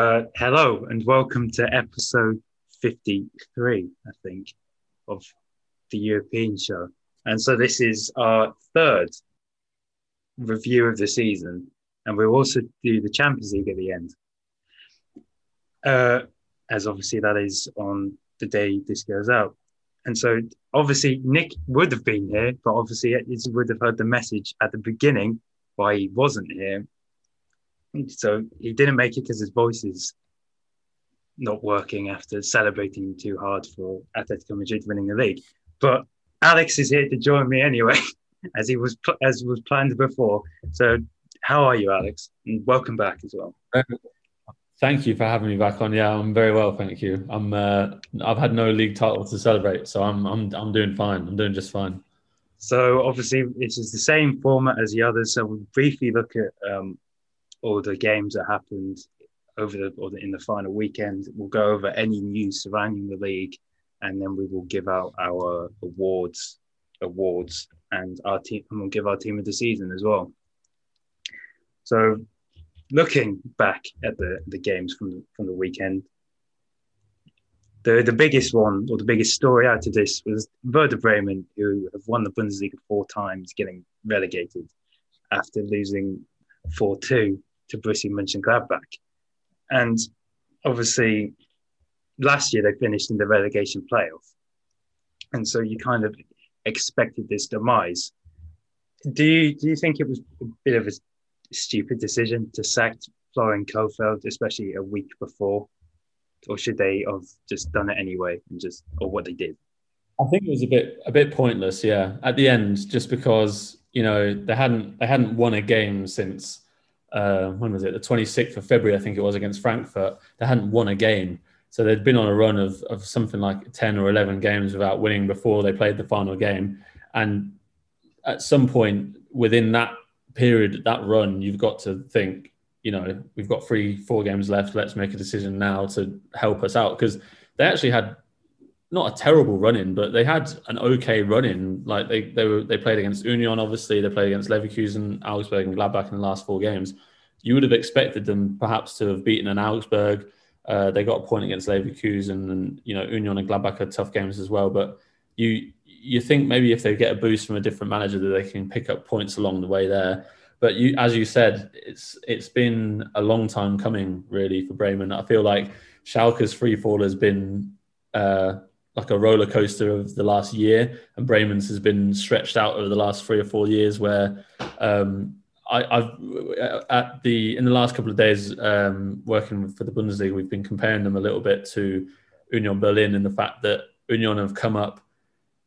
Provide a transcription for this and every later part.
Uh, hello and welcome to episode 53, I think, of the European show. And so this is our third review of the season, and we'll also do the Champions League at the end. Uh, as obviously that is on the day this goes out. And so obviously Nic would have been here, but obviously he would have heard the message at the beginning why he wasn't here. So he didn't make it because his voice is not working after celebrating too hard for Atletico Madrid winning the league. But Alex is here to join me anyway, as he was as was planned before. So how are you, Alex? And welcome back as well. Thank you for having me back on. Yeah, I'm very well, thank you. I'm uh, I've had no league title to celebrate, so I'm I'm I'm doing fine. I'm doing just fine. So obviously, it is the same format as the others. So we'll briefly look at um, all the games that happened over the or in the final weekend. We'll go over any news surrounding the league, and then we will give out our awards, awards, and our team, and we'll give our team of the season as well. So, looking back at the the games from the, from the weekend, the the biggest one or the biggest story out of this was Werder Bremen, who have won the Bundesliga four times, getting relegated after losing four two to Borussia Mönchengladbach. And obviously, last year they finished in the relegation playoff. And so you kind of expected this demise. Do you, do you think it was a bit of a stupid decision to sack Florian Kohfeldt, especially a week before? Or should they have just done it anyway and just, or what they did? I think it was a bit a bit pointless, yeah. At the end, just because you know they hadn't they hadn't won a game since uh, when was it? The 26th of February, I think it was against Frankfurt. They hadn't won a game. So they'd been on a run of, of something like 10 or 11 games without winning before they played the final game. And at some point within that period, that run, you've got to think, you know, we've got three, four games left. Let's make a decision now to help us out. Because they actually had not a terrible run in, but they had an okay run in. Like they they were they played against Union, obviously they played against Leverkusen, Augsburg, and Gladbach in the last four games. You would have expected them perhaps to have beaten an Augsburg. Uh, they got a point against Leverkusen, and you know Union and Gladbach are tough games as well. But you you think maybe if they get a boost from a different manager that they can pick up points along the way there. But you, as you said, it's it's been a long time coming really for Bremen. I feel like Schalke's free fall has been uh, like a roller coaster of the last year, and Bremen's has been stretched out over the last three or four years. Where um, I, have at the in the last couple of days um, working for the Bundesliga, we've been comparing them a little bit to Union Berlin in the fact that Union have come up,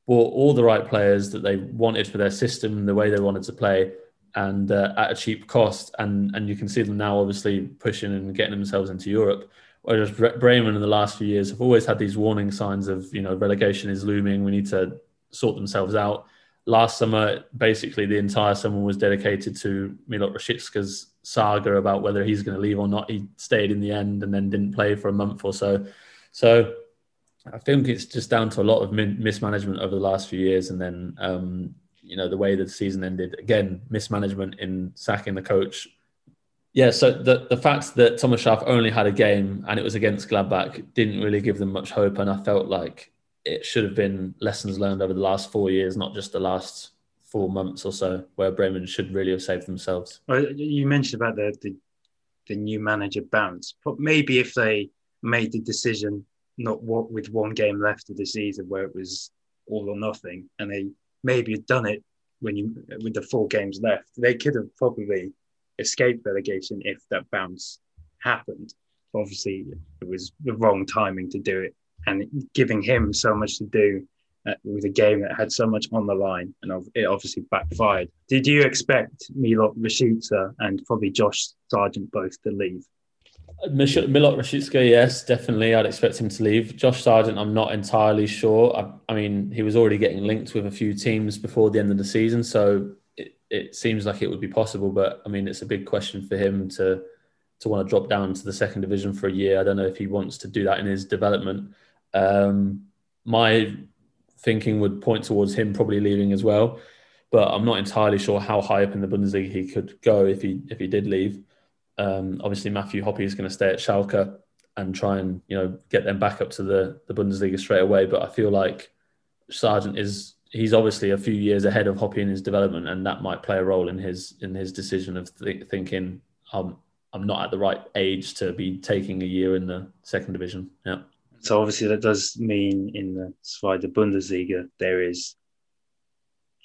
bought all the right players that they wanted for their system, the way they wanted to play, and uh, at a cheap cost. And and you can see them now, obviously pushing and getting themselves into Europe. Whereas Bremen in the last few years have always had these warning signs of, you know, relegation is looming. We need to sort themselves out. Last summer, basically the entire summer was dedicated to Milot Rashica's saga about whether he's going to leave or not. He stayed in the end and then didn't play for a month or so. So I think it's just down to a lot of mismanagement over the last few years, and then um, you know the way that the season ended. Again, mismanagement in sacking the coach yeah, so the, the fact that Thomas Schaaf only had a game and it was against Gladbach didn't really give them much hope. And I felt like it should have been lessons learned over the last four years, not just the last four months or so, where Bremen should really have saved themselves. Well, you mentioned about the, the, the new manager bounce, but maybe if they made the decision not what with one game left of the season where it was all or nothing, and they maybe had done it when you with the four games left, they could have probably escape relegation if that bounce happened. Obviously, it was the wrong timing to do it, and giving him so much to do uh, with a game that had so much on the line, and it obviously backfired. Did you expect Milot Rashica and probably Josh Sargent both to leave? Milot Rashica, yes, definitely. I'd expect him to leave. Josh Sargent, I'm not entirely sure. I, I, mean, he was already getting linked with a few teams before the end of the season, so it seems like it would be possible, but I mean, it's a big question for him to to want to drop down to the second division for a year. I don't know if he wants to do that in his development. Um, my thinking would point towards him probably leaving as well, but I'm not entirely sure how high up in the Bundesliga he could go if he if he did leave. Um, obviously, Matthew Hoppe is going to stay at Schalke and try and you know get them back up to the the Bundesliga straight away. But I feel like Sargent is he's obviously a few years ahead of Hoppe in his development, and that might play a role in his in his decision of th- thinking um, I'm not at the right age to be taking a year in the second division. Yeah. So obviously that does mean in the Zweite Bundesliga there is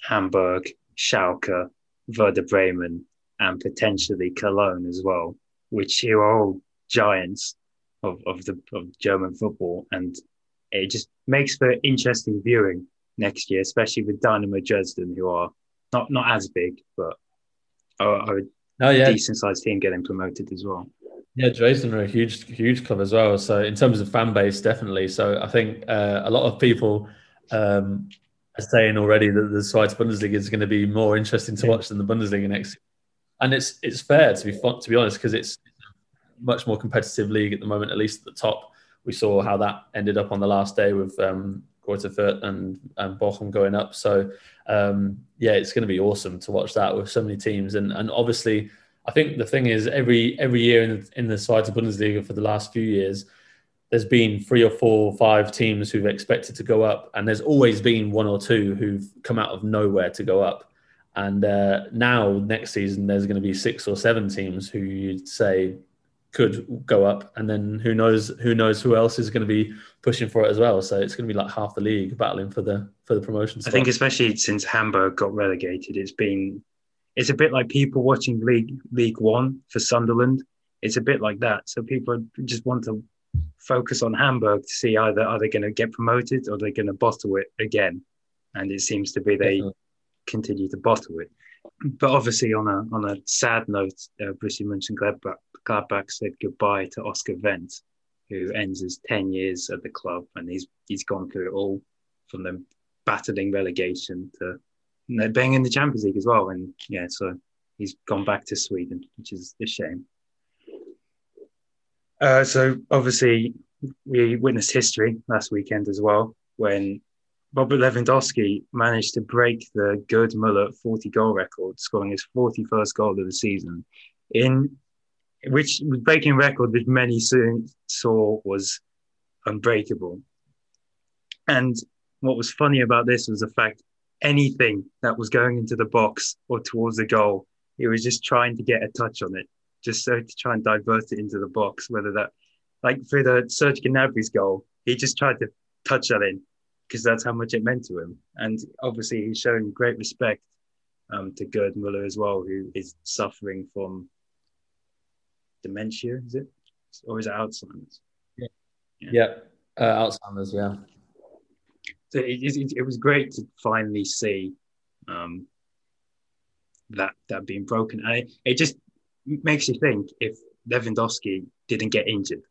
Hamburg, Schalke, Werder Bremen, and potentially Cologne as well, which are all giants of, of the of German football, and it just makes for interesting viewing next year, especially with Dynamo Dresden, who are not not as big, but are, are a oh, yeah. decent sized team getting promoted as well. Yeah, Dresden are a huge, huge club as well. So in terms of fan base, definitely. So I think uh, a lot of people um, are saying already that the Zweite Bundesliga is going to be more interesting to watch than the Bundesliga next. Year. And it's it's fair to be to be honest because it's a much more competitive league at the moment, at least at the top. We saw how that ended up on the last day with um, Fürth and, and Bochum going up. So um, yeah, it's going to be awesome to watch that with so many teams. And and obviously, I think the thing is every every year in the, in the Zweite Bundesliga for the last few years, there's been three or four, or five teams who've expected to go up, and there's always been one or two who've come out of nowhere to go up. And uh, now next season, there's going to be six or seven teams who you'd say could go up, and then who knows who knows who else is going to be pushing for it as well. So it's going to be like half the league battling for the for the promotion. Spot. I think especially since Hamburg got relegated, it's been it's a bit like people watching League League One for Sunderland. It's a bit like that. So people just want to focus on Hamburg to see either are they going to get promoted or they're going to bottle it again. And it seems to be they Definitely. continue to bottle it. But obviously, on a on a sad note, uh, Borussia Mönchengladbach Gladbach said goodbye to Oscar Wendt, who ends his ten years at the club, and he's he's gone through it all from them battling relegation to being in the Champions League as well. And yeah, so he's gone back to Sweden, which is a shame. Uh, so obviously, we witnessed history last weekend as well when Robert Lewandowski managed to break the Gerd Muller 40 goal record, scoring his 41st goal of the season, in which breaking record which many soon saw was unbreakable. And what was funny about this was the fact anything that was going into the box or towards the goal, he was just trying to get a touch on it, just so to try and divert it into the box. Whether that, like for the Serge Gnabry's goal, he just tried to touch that in because that's how much it meant to him. And obviously, he's showing great respect um, to Gerd Muller as well, who is suffering from dementia. Is it, or is it Alzheimer's? Yeah, yeah, yeah. Uh, Alzheimer's. Yeah so it, it, it was great to finally see um, that that being broken. And it, it just makes you think if Lewandowski didn't get injured,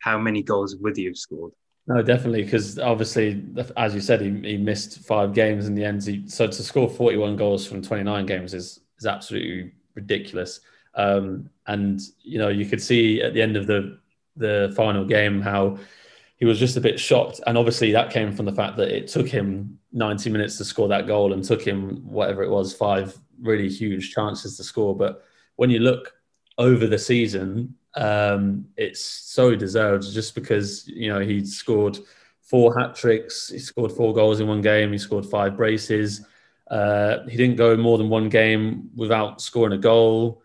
how many goals would he have scored? No, definitely, because obviously, as you said, he, he missed five games in the end. He, so to score 41 goals from 29 games is is absolutely ridiculous. Um, and you know, you could see at the end of the the final game how he was just a bit shocked. And obviously, that came from the fact that it took him 90 minutes to score that goal and took him whatever it was, five really huge chances to score. But when you look over the season, um, it's so deserved just because, you know, he scored four hat tricks, he scored four goals in one game, he scored five braces. Uh, he didn't go more than one game without scoring a goal.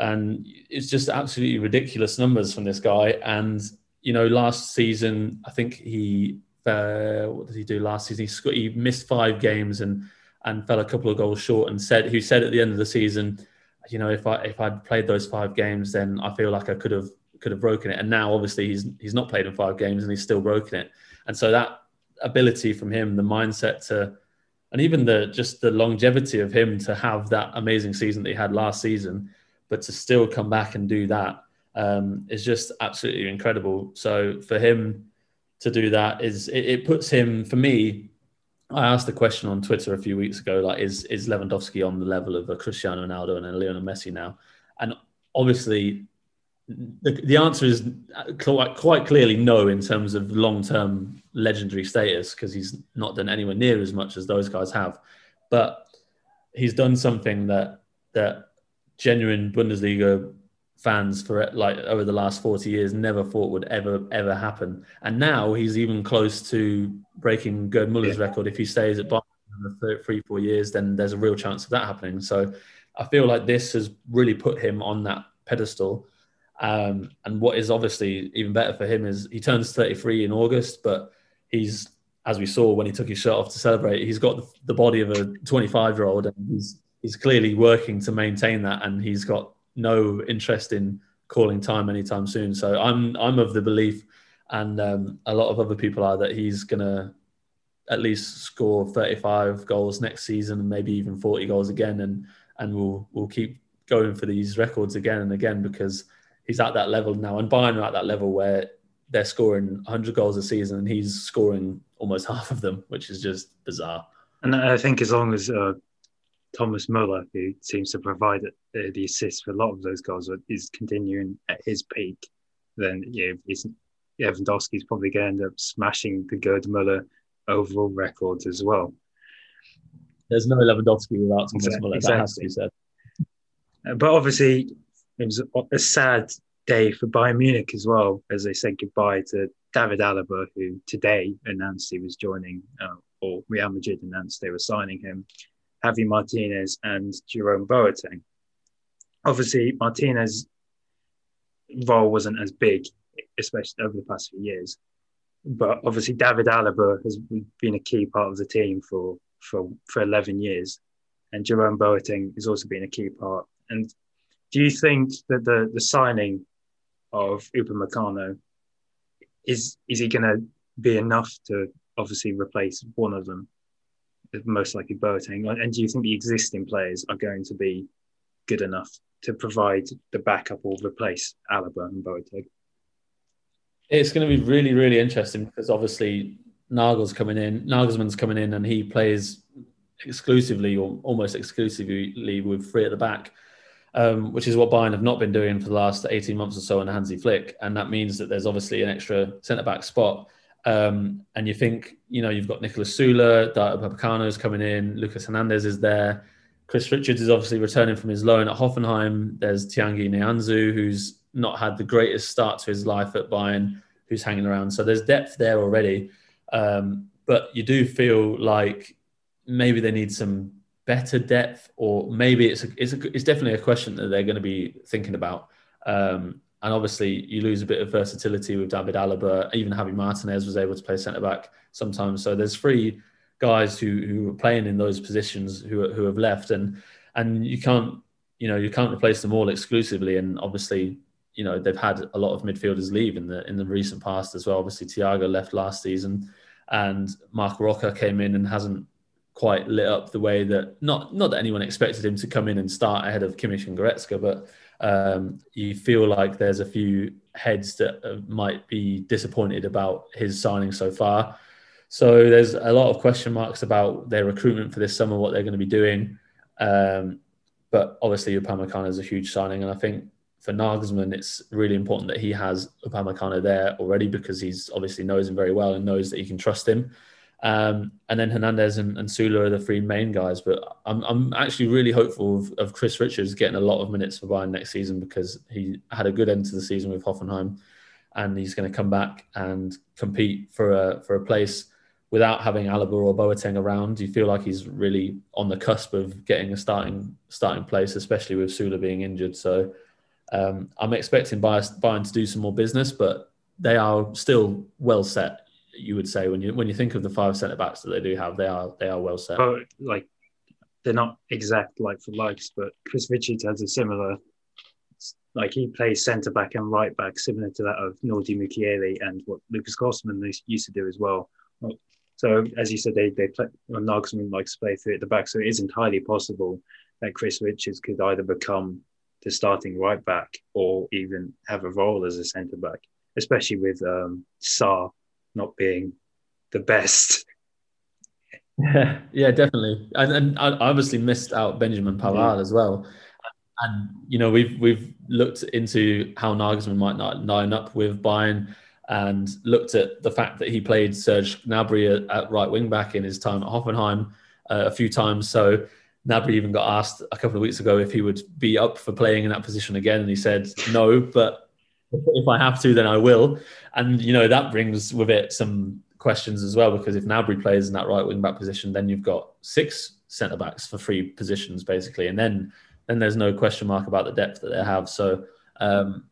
And it's just absolutely ridiculous numbers from this guy. And you know, last season, I think he, uh, what did he do last season? He, sc- he missed five games and and fell a couple of goals short. And said, who said at the end of the season, you know, if I if I'd played those five games, then I feel like I could have could have broken it. And now, obviously, he's he's not played in five games and he's still broken it. And so that ability from him, the mindset to, and even the just the longevity of him to have that amazing season that he had last season, but to still come back and do that um, is just absolutely incredible. So for him to do that is it, it, puts him for me. I asked the question on Twitter a few weeks ago, like, is is Lewandowski on the level of a Cristiano Ronaldo and a Lionel Messi now? And obviously, the, the answer is quite, quite clearly no in terms of long term legendary status because he's not done anywhere near as much as those guys have. But he's done something that that genuine Bundesliga fans for like over the last 40 years never thought would ever ever happen. And now he's even close to breaking Gerd Muller's yeah. record. If he stays at Bayern for three four years then there's a real chance of that happening. So I feel like this has really put him on that pedestal. Um, and what is obviously even better for him is he turns 33 in August but he's as we saw when he took his shirt off to celebrate he's got the body of a 25 year old and he's he's clearly working to maintain that and he's got no interest in calling time anytime soon. So I'm I'm of the belief, and um, a lot of other people are that he's gonna at least score 35 goals next season, and maybe even 40 goals again, and and we'll we'll keep going for these records again and again because he's at that level now, and Bayern are at that level where they're scoring 100 goals a season, and he's scoring almost half of them, which is just bizarre. And I think as long as uh, Thomas Muller, who seems to provide the, the assists for a lot of those goals, is continuing at his peak, then yeah, Lewandowski's probably going to end up smashing the Gerd Muller overall records as well. There's no Lewandowski without Thomas exactly, Muller. That has to be said. Uh, but obviously, it was a sad day for Bayern Munich as well, as they said goodbye to David Alaba, who today announced he was joining, uh, or Real Madrid announced they were signing him. Javi Martinez and Jerome Boateng. Obviously, Martinez's role wasn't as big, especially over the past few years. But obviously, David Alaba has been a key part of the team for, for, for 11 years. And Jerome Boateng has also been a key part. And do you think that the, the signing of Upamecano is is he going to be enough to obviously replace one of them? Most likely Boateng. And do you think the existing players are going to be good enough to provide the backup or replace Alaba and Boateng? It's going to be really, really interesting because obviously Nagel's coming in, Nagelsmann's coming in, and he plays exclusively or almost exclusively with three at the back, um, which is what Bayern have not been doing for the last 18 months or so in Hansi Flick. And that means that there's obviously an extra centre back spot. Um, and you think, you know, you've got Nicolas Süle, Dayot is coming in, Lucas Hernandez is there. Chris Richards is obviously returning from his loan at Hoffenheim. There's Tanguy Nianzou, who's not had the greatest start to his life at Bayern, who's hanging around. So there's depth there already. Um, but you do feel like maybe they need some better depth, or maybe it's a, it's, a, it's definitely a question that they're going to be thinking about. Um, and obviously, you lose a bit of versatility with David Alaba. Even Javi Martinez was able to play centre back sometimes. So there's three guys who who are playing in those positions who who have left, and and you can't you know you can't replace them all exclusively. And obviously, you know they've had a lot of midfielders leave in the in the recent past as well. Obviously, Thiago left last season, and Marc Roca came in and hasn't quite lit up the way that not not that anyone expected him to come in and start ahead of Kimmich and Goretzka, but um, you feel like there's a few heads that uh, might be disappointed about his signing so far. So there's a lot of question marks about their recruitment for this summer, what they're going to be doing. Um, but obviously, Upamecano is a huge signing, and I think for Nagelsmann, it's really important that he has Upamecano there already because he's obviously knows him very well and knows that he can trust him. Um, and then Hernandez and, and Süle are the three main guys. But I'm, I'm actually really hopeful of, of, Chris Richards getting a lot of minutes for Bayern next season because he had a good end to the season with Hoffenheim, and he's going to come back and compete for a for a place without having Alaba or Boateng around. You feel like he's really on the cusp of getting a starting starting place, especially with Süle being injured. So um, I'm expecting Bayern to do some more business, but they are still well set you would say when you when you think of the five centre backs that they do have, they are they are well set. But like they're not exact like for likes, but Chris Richards has a similar like he plays centre back and right back, similar to that of Nordi Mukiele and what Lukas Klostermann used to do as well. So as you said, they they play well, Nagelsmann likes to play three at the back, so it is entirely possible that Chris Richards could either become the starting right back or even have a role as a centre back, especially with um, Sarr not being the best. Yeah, yeah, definitely, and, and I obviously missed out Benjamin Pavard yeah. as well. And you know, we've we've looked into how Nagelsmann might not line up with Bayern, and looked at the fact that he played Serge Gnabry at, at right wing back in his time at Hoffenheim uh, a few times. So Gnabry even got asked a couple of weeks ago if he would be up for playing in that position again, and he said no, but if I have to, then I will. And you know that brings with it some questions as well because if Gnabry plays in that right wing back position, then you've got six centre backs for three positions basically, and then then there's no question mark about the depth that they have. So. Um,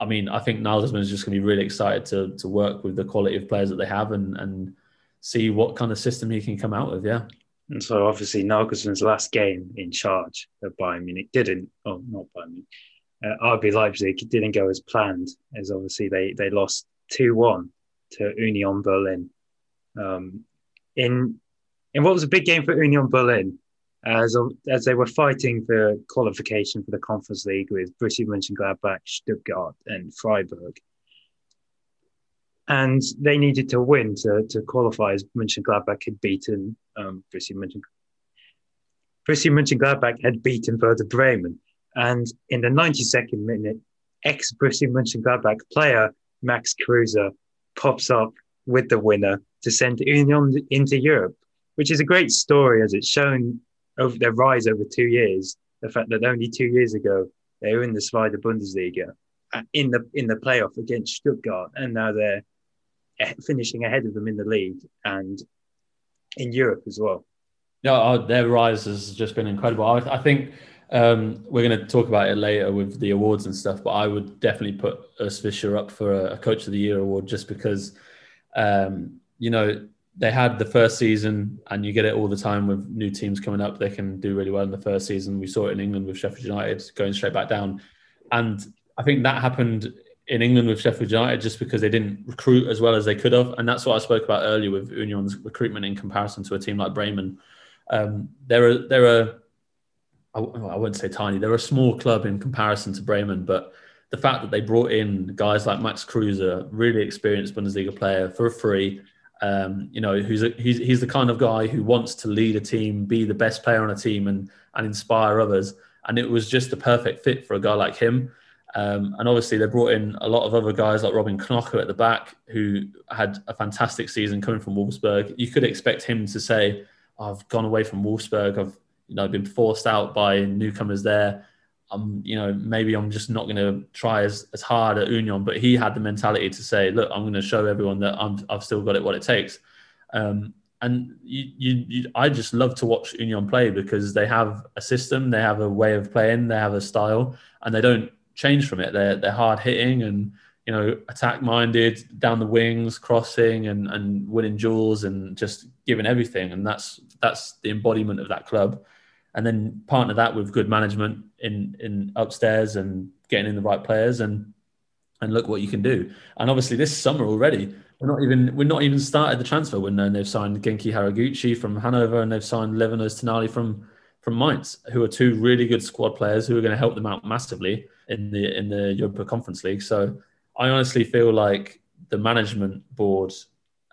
I mean, I think Nagelsmann is just going to be really excited to to work with the quality of players that they have and and see what kind of system he can come out with. Yeah. And so obviously Nagelsmann's last game in charge of Bayern Munich didn't, oh, not Bayern Munich, uh, RB Leipzig didn't go as planned, as obviously they, they lost 2 1 to Union Berlin. Um, in, in what was a big game for Union Berlin, as, as they were fighting for qualification for the Conference League with Borussia Mönchengladbach, Stuttgart, and Freiburg. And they needed to win to, to qualify as Mönchengladbach had beaten um, Borussia, Mönchengladbach. Borussia Mönchengladbach had beaten Werder Bremen. And in the 92nd minute, ex Borussia Mönchengladbach player Max Kruse pops up with the winner to send Union into Europe, which is a great story as it's shown over their rise over two years. The fact that only two years ago they were in the Zweite Bundesliga uh, in the in the playoff against Stuttgart, and now they're eh, finishing ahead of them in the league and in Europe as well. Yeah, oh, their rise has just been incredible. I, I think um, we're going to talk about it later with the awards and stuff, but I would definitely put Urs Fischer up for a, a Coach of the Year award just because, um, you know, they had the first season, and you get it all the time with new teams coming up. They can do really well in the first season. We saw it in England with Sheffield United going straight back down, and I think that happened in England with Sheffield United just because they didn't recruit as well as they could have, and that's what I spoke about earlier with Union's recruitment in comparison to a team like Bremen. Um, they're a, they're a I, wouldn't say tiny. They're a small club in comparison to Bremen, but the fact that they brought in guys like Max Kruse, really experienced Bundesliga player, for free, um, you know, who's a, he's he's the kind of guy who wants to lead a team, be the best player on a team, and and inspire others. And it was just the perfect fit for a guy like him. Um, and obviously, they brought in a lot of other guys like Robin Knoche at the back, who had a fantastic season coming from Wolfsburg. You could expect him to say, "I've gone away from Wolfsburg. I've you know been forced out by newcomers there. I'm you know maybe I'm just not going to try as, as hard at Union." But he had the mentality to say, "Look, I'm going to show everyone that I'm, I've still got it what it takes." Um, and you, you, you, I just love to watch Union play because they have a system, they have a way of playing, they have a style, and they don't change from it. They're they're hard hitting and you know attack minded down the wings, crossing and and winning duels and just giving everything. And that's that's the embodiment of that club. And then partner that with good management in in upstairs and getting in the right players and and look what you can do. And obviously this summer already, we're not even we're not even started the transfer window and they've signed Genki Haraguchi from Hanover and they've signed Levin Öztunali from from Mainz, who are two really good squad players who are going to help them out massively in the in the Europa Conference League. So I honestly feel like the management board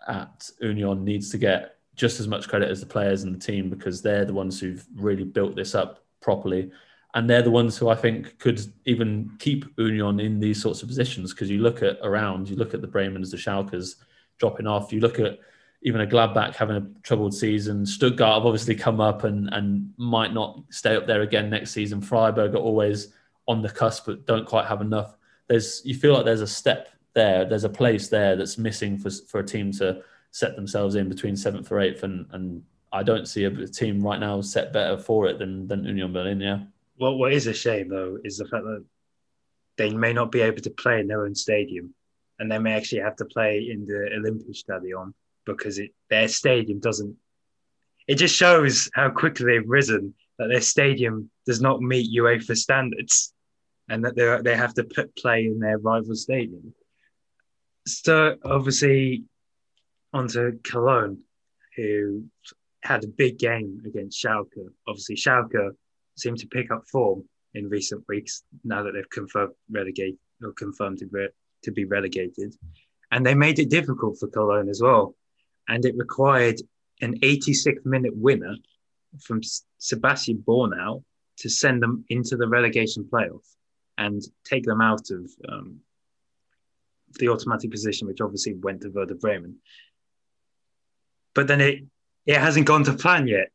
at Union needs to get just as much credit as the players and the team because they're the ones who've really built this up properly. And they're the ones who I think could even keep Union in these sorts of positions. Because you look at around, you look at the Bremens, the Schalkes dropping off, you look at even a Gladbach having a troubled season. Stuttgart have obviously come up and, and might not stay up there again next season. Freiburg are always on the cusp but don't quite have enough. There's you feel like there's a step there, there's a place there that's missing for for a team to set themselves in between seventh or eighth, and and I don't see a team right now set better for it than than Union Berlin. Yeah. Well, what is a shame though is the fact that they may not be able to play in their own stadium, and they may actually have to play in the Olympic Olympiastadion because it, their stadium doesn't. It just shows how quickly they've risen that their stadium does not meet UEFA standards and that they they have to put play in their rival stadium. So obviously, onto Cologne, who had a big game against Schalke. Obviously, Schalke seemed to pick up form in recent weeks now that they've confirmed relegate or confirmed to, to be relegated, and they made it difficult for Cologne as well, and it required an 86th minute winner from Sebastiaan Bornauw to send them into the relegation playoff and take them out of um, the automatic position, which obviously went to Werder Bremen. But then it it hasn't gone to plan yet,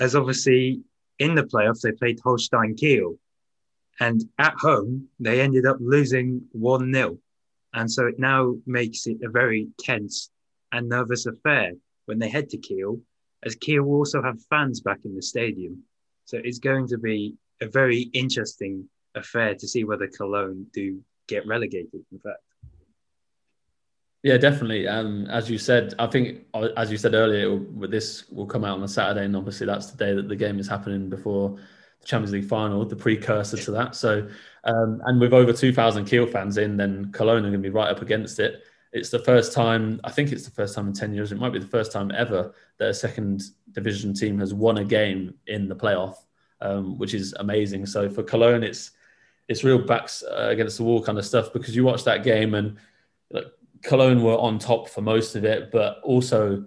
as obviously in the playoffs, they played Holstein Kiel. And at home, they ended up losing 1 0. And so it now makes it a very tense and nervous affair when they head to Kiel, as Kiel will also have fans back in the stadium. So it's going to be a very interesting affair to see whether Cologne do get relegated, in fact. Yeah, definitely. Um, as you said, I think as you said earlier, this will come out on a Saturday, and obviously that's the day that the game is happening before the Champions League final, the precursor to that. So, um, and with over two thousand Kiel fans in, then Cologne are going to be right up against it. It's the first time, I think it's the first time in ten years. It might be the first time ever that a second division team has won a game in the playoff, um, which is amazing. So for Cologne, it's it's real backs uh, against the wall kind of stuff because you watch that game and like, Cologne were on top for most of it, but also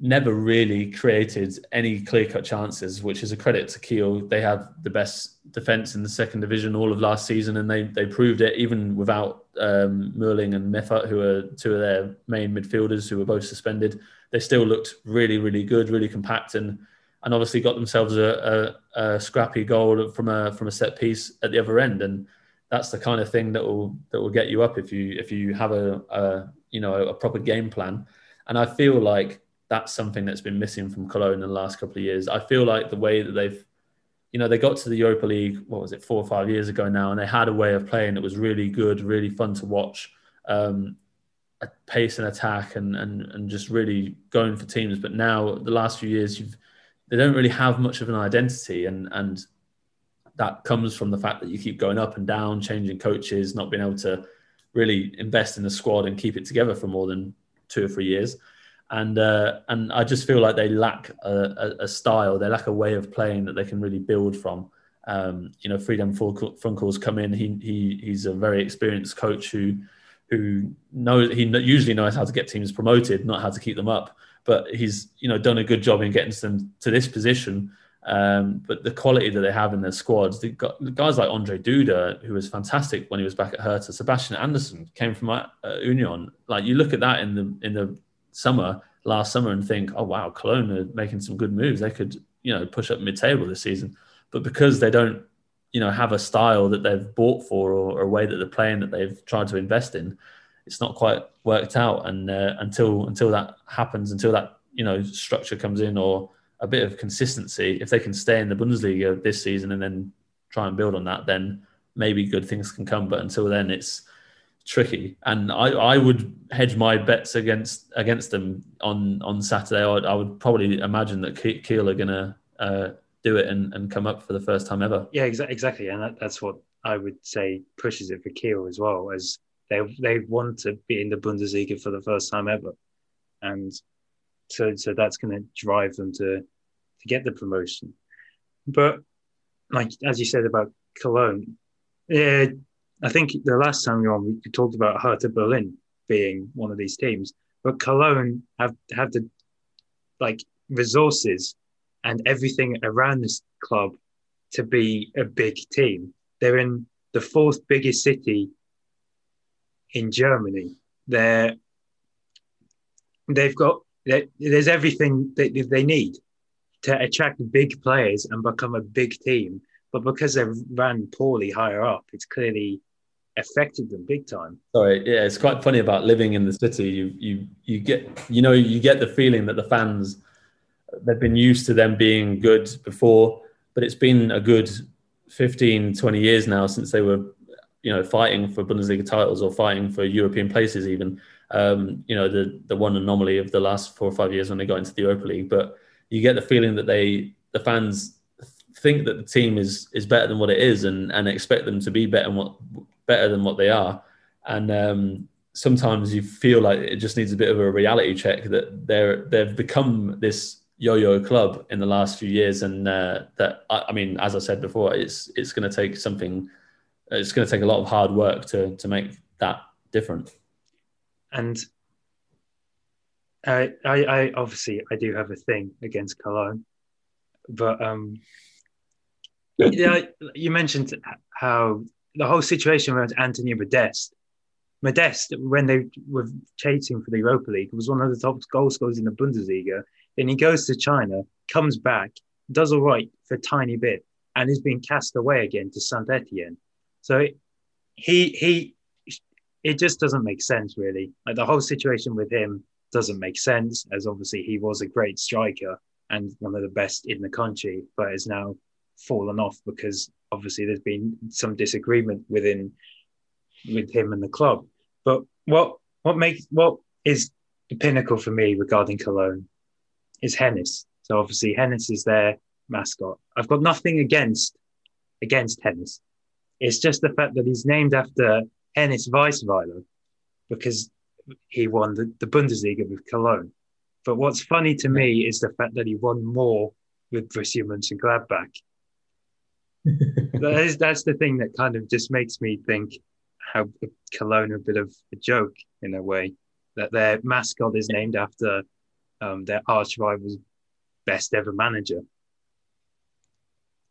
never really created any clear cut chances, which is a credit to Kiel. They have the best defense in the second division all of last season, and they they proved it even without um, Mühling and Meffert, who are two of their main midfielders who were both suspended. They still looked really, really good, really compact, and and obviously got themselves a, a, a scrappy goal from a from a set piece at the other end. And that's the kind of thing that will that will get you up if you if you have a, a you know a proper game plan. And I feel like that's something that's been missing from Cologne in the last couple of years. I feel like the way that they've you know they got to the Europa League what was it four or five years ago now, and they had a way of playing that was really good, really fun to watch. Um, pace and attack and, and and just really going for teams. But now the last few years, you've they don't really have much of an identity, and and that comes from the fact that you keep going up and down, changing coaches, not being able to really invest in the squad and keep it together for more than two or three years. And uh, and I just feel like they lack a, a, style, they lack a way of playing that they can really build from. Um, you know, Friedhelm Funkel's come in. He he he's a very experienced coach who who knows he usually knows how to get teams promoted, not how to keep them up. But he's you know done a good job in getting them to this position um, but the quality that they have in their squads, the guys like Ondrej Duda, who was fantastic when he was back at Hertha, Sebastian Andersson came from uh, Union. Like you look at that in the in the summer last summer and think, oh wow, Cologne are making some good moves. They could you know push up mid table this season, but because they don't you know have a style that they've bought for or, or, a way that they're playing that they've tried to invest in, it's not quite worked out. And uh, until until that happens, until that you know structure comes in or a bit of consistency, if they can stay in the Bundesliga this season and then try and build on that, then maybe good things can come. But until then, it's tricky. And I, I would hedge my bets against against them on on Saturday. I would, I would probably imagine that Kiel are going to uh, do it and, and come up for the first time ever. Yeah, exa- exactly. And that, that's what I would say pushes it for Kiel as well, as they they want to be in the Bundesliga for the first time ever, and so so that's going to drive them to to get the promotion. But like as you said about Cologne, uh, I think the last time we were on, we talked about Hertha Berlin being one of these teams, but Cologne have have the like resources and everything around this club to be a big team. They're in the fourth biggest city in Germany. They're they've got there's everything that they need to attract big players and become a big team. But because they've ran poorly higher up, it's clearly affected them big time. Sorry, yeah, it's quite funny about living in the city. You you you get you know you get the feeling that the fans they've been used to them being good before, but it's been a good 15, 20 years now since they were you know fighting for Bundesliga titles or fighting for European places even. Um, you know the the one anomaly of the last four or five years when they got into the Europa League, but you get the feeling that they the fans think that the team is is better than what it is and and expect them to be better than what better than what they are. And um, sometimes you feel like it just needs a bit of a reality check that they're they've become this yo-yo club in the last few years and uh, that I, I, mean as i said before it's it's going to take something it's going to take a lot of hard work to to make that different and I, I, I obviously I do have a thing against Cologne, but um, yeah, you mentioned how the whole situation around Anthony Modeste. Modeste, when they were chasing for the Europa League, was one of the top goal scorers in the Bundesliga. Then he goes to China, comes back, does all right for a tiny bit and is being cast away again to Saint Etienne. So he he it just doesn't make sense really. Like the whole situation with him doesn't make sense, as obviously he was a great striker and one of the best in the country, but has now fallen off because obviously there's been some disagreement within with him and the club. But what what makes what is the pinnacle for me regarding Cologne is Hennes. So obviously Hennes is their mascot. I've got nothing against against Hennes. It's just the fact that he's named after Hennes Weisweiler because he won the, the Bundesliga with Cologne. But what's funny to me is the fact that he won more with Borussia Mönchengladbach. that is, that's the thing that kind of just makes me think how Cologne a bit of a joke in a way that their mascot is named after um, their arch rival's best ever manager.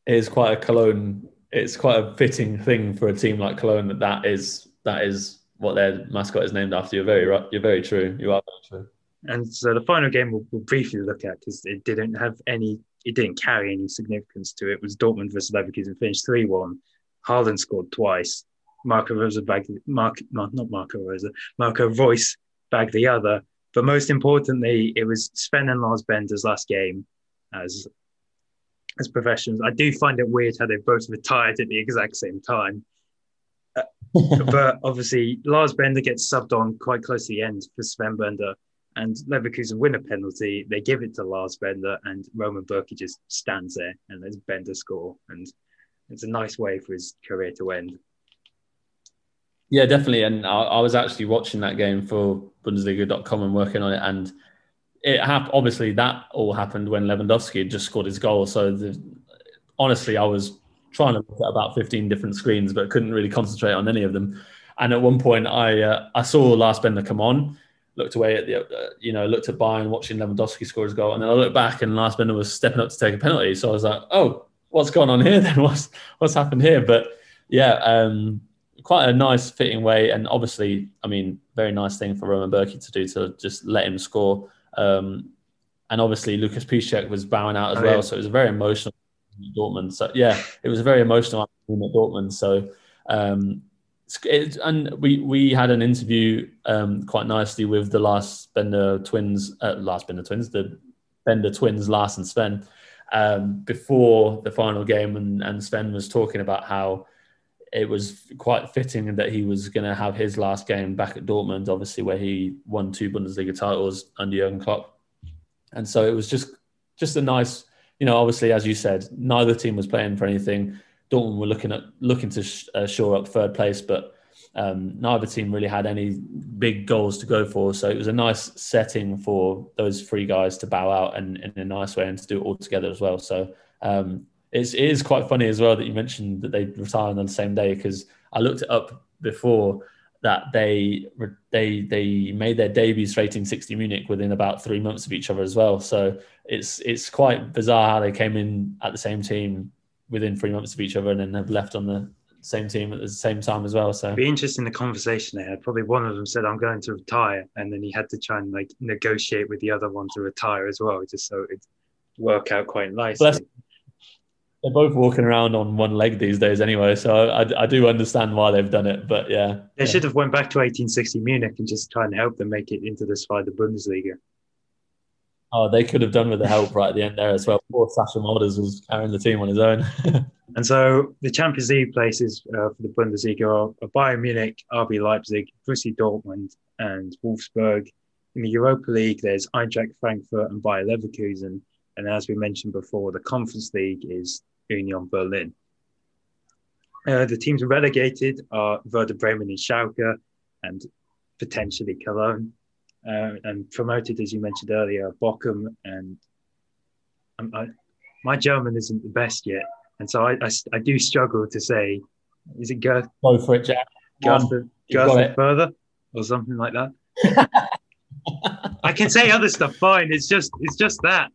It is quite a Cologne. It's quite a fitting thing for a team like Cologne that that is that is what their mascot is named after. You're very right. You're very true. You are very true. And so the final game we'll, we'll briefly look at because it didn't have any, it didn't carry any significance to it. was Dortmund versus Leverkusen finished three one. Haaland scored twice. Marco Rose bagged Mark, not Marco Rose, Marco Reus bagged the other. But most importantly, it was Sven and Lars Bender's last game as as professionals. I do find it weird how they both retired at the exact same time. But obviously, Lars Bender gets subbed on quite close to the end for Sven Bender, and Leverkusen win a penalty. They give it to Lars Bender, and Roman Bürki just stands there and lets Bender score. And it's a nice way for his career to end. Yeah, definitely. And I, I was actually watching that game for Bundesliga.com and working on it, and it happened. Obviously, that all happened when Lewandowski had just scored his goal. So, the, honestly, I was trying to look at about 15 different screens, but couldn't really concentrate on any of them. And at one point, I uh, I saw Lars Bender come on, looked away at the uh, you know looked at Bayern watching Lewandowski score his goal, and then I looked back and Lars Bender was stepping up to take a penalty. So I was like, oh, what's going on here? Then what's what's happened here? But yeah, um, quite a nice fitting way, and obviously, I mean, very nice thing for Roman Bürki to do to just let him score. Um, and obviously, Lucas Piszczek was bowing out as oh, well, yeah. so it was a very emotional Dortmund. So yeah, it was a very emotional at Dortmund. So um, it, and we we had an interview um, quite nicely with the last Bender twins, uh, last Bender twins, the Bender twins, Lars and Sven, um, before the final game, and, and Sven was talking about how it was quite fitting that he was going to have his last game back at Dortmund, obviously where he won two Bundesliga titles under Jurgen Klopp, and so it was just just a nice, you know, obviously as you said, neither team was playing for anything. Dortmund were looking at looking to sh- uh, shore up third place, but um, neither team really had any big goals to go for. So it was a nice setting for those three guys to bow out and in a nice way and to do it all together as well. So um, it's, it is quite funny as well that you mentioned that they retired on the same day because I looked it up before that they they they made their debut Racing 60 Munich within about three months of each other as well. So it's it's quite bizarre how they came in at the same team within three months of each other and then have left on the same team at the same time as well. So It'd be interesting the conversation they had. Probably one of them said, "I'm going to retire," and then he had to try and like negotiate with the other one to retire as well, just so it work out quite nicely they're both walking around on one leg these days anyway so I, I do understand why they've done it but yeah. They should have went back to 1860 munich and just try and help them make it into Zweite Bundesliga. Oh they could have done with the help right at the end there as well. Poor Sascha Mölders was carrying the team on his own. And so the Champions League places uh, for the Bundesliga are Bayern Munich RB Leipzig Borussia Dortmund and Wolfsburg. In the Europa League there's Eintracht Frankfurt and Bayer Leverkusen. And as we mentioned before, the Conference League is Union Berlin. Uh, the teams relegated are Werder Bremen and Schalke, and potentially Cologne. Uh, and promoted, as you mentioned earlier, Bochum. And I, my German isn't the best yet, and so I, I, I do struggle to say, is it Girth? Go for it, Jack. Girth further or something like that. I can say other stuff fine. It's just it's just that.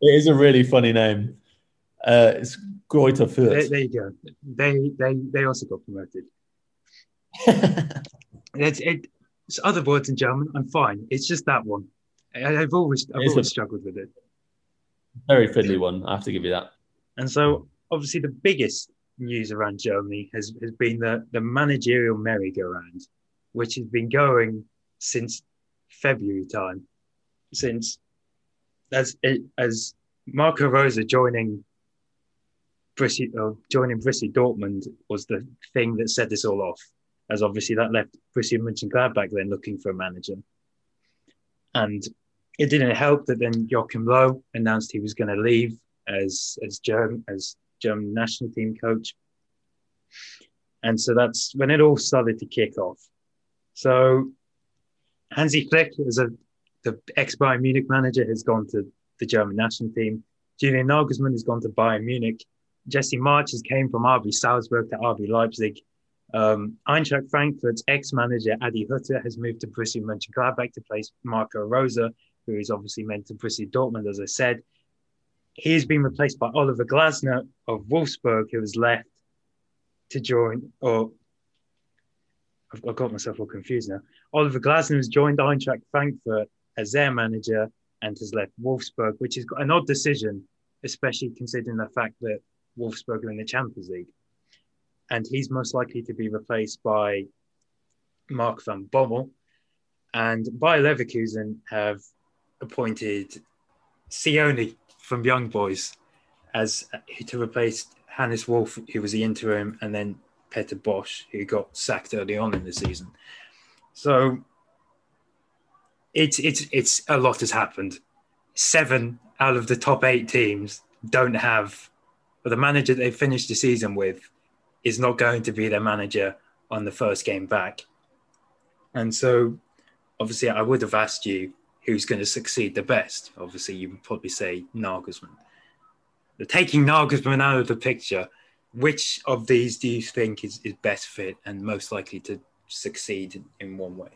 It is a really funny name. Uh, it's Greuther Fürth. There, there, you go. They they they also got promoted. it's, it, it's other words in German. I'm fine. It's just that one. I, have always I've always a, struggled with it. Very fiddly one. I have to give you that. And so, obviously, the biggest news around Germany has, has been the, the managerial merry-go-round, which has been going since February time, since as as Marco Rose joining Borussia, uh, joining Borussia Dortmund was the thing that set this all off, as obviously that left Borussia Mönchengladbach then looking for a manager, and it didn't help that then Joachim Low announced he was going to leave as as German as German national team coach, and so that's when it all started to kick off. So Hansi Flick, as a the ex Bayern Munich manager, has gone to the German national team. Julian Nagelsmann has gone to Bayern Munich. Jesse Marsch has came from RB Salzburg to RB Leipzig. Um, Eintracht Frankfurt's ex-manager Adi Hutter has moved to Borussia Mönchengladbach to place Marco Rose, who is obviously meant to Borussia Dortmund, as I said. He has been replaced by Oliver Glasner of Wolfsburg, who has left to join, or I've, I've got myself all confused now. Oliver Glasner has joined Eintracht Frankfurt as their manager and has left Wolfsburg, which is an odd decision, especially considering the fact that Wolfsburg in the Champions League. And he's most likely to be replaced by Mark van Bommel. And Bayer Leverkusen have appointed Seoane from Young Boys as uh, to replace Hannes Wolf, who was the interim, and then Peter Bosz, who got sacked early on in the season. So it's it's it's a lot has happened. Seven out of the top eight teams don't have, or the manager they finished the season with is not going to be their manager on the first game back. And so, obviously, I would have asked you who's going to succeed the best. Obviously, you would probably say Nagelsmann. But taking Nagelsmann out of the picture, which of these do you think is, is best fit and most likely to succeed in one way?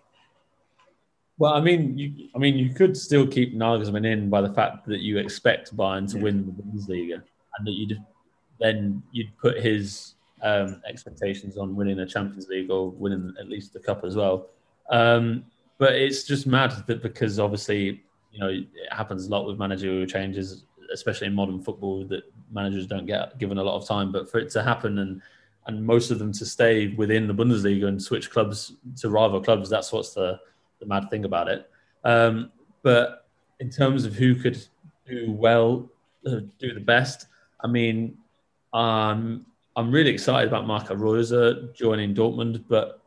Well, I mean, you, I mean, you could still keep Nagelsmann in by the fact that you expect Bayern to yeah. win the Bundesliga, and that you'd then you'd put his um, expectations on winning a Champions League or winning at least a cup as well. Um, but it's just mad that because obviously you know it happens a lot with managerial changes, especially in modern football, that managers don't get given a lot of time. But for it to happen and and most of them to stay within the Bundesliga and switch clubs to rival clubs, that's what's the the mad thing about it. Um, but in terms of who could do well, uh, do the best, I mean, um, I'm really excited about Marco Rose joining Dortmund, but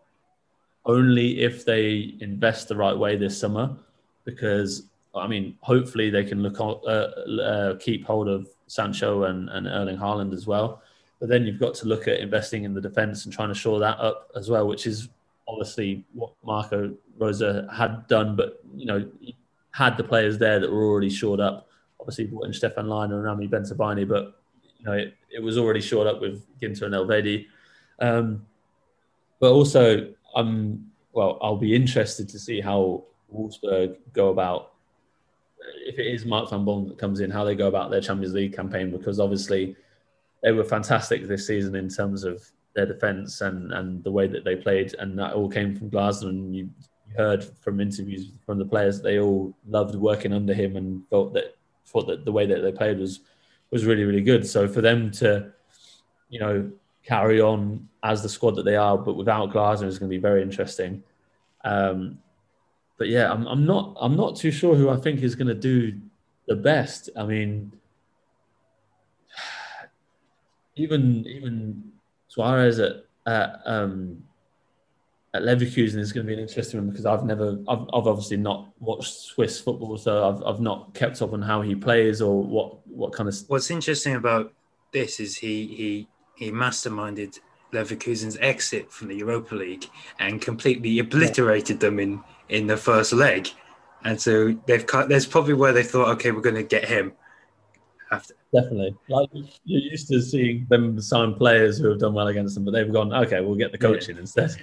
only if they invest the right way this summer, because I mean, hopefully they can look uh, uh, keep hold of Sancho and, and Erling Haaland as well. But then you've got to look at investing in the defence and trying to shore that up as well, which is obviously what Marco Rose had done, but you know, had the players there that were already shored up. Obviously, brought in Stefan Lainer and Rami Bensebaini, but you know, it, it was already shored up with Ginter and Elvedi. Um, but also, I'm well. I'll be interested to see how Wolfsburg go about if it is Mark van Bommel that comes in, how they go about their Champions League campaign, because obviously they were fantastic this season in terms of their defence and, and the way that they played, and that all came from Glasner. And you, heard from interviews from the players they all loved working under him and felt that thought that the way that they played was was really really good. So for them to, you know, carry on as the squad that they are, but without Glasner is going to be very interesting. Um, but yeah, I'm, I'm not I'm not too sure who I think is going to do the best. I mean, even even Suarez at, at um, at Leverkusen is going to be an interesting one because I've never, I've, I've obviously not watched Swiss football, so I've, I've not kept up on how he plays or what, what kind of. What's interesting about this is he he he masterminded Leverkusen's exit from the Europa League and completely obliterated them in in the first leg, and so they've cut. There's probably where they thought, okay, we're going to get him after. Definitely. Like you're used to seeing them sign players who have done well against them, but they've gone, okay, we'll get the coaching yeah. instead.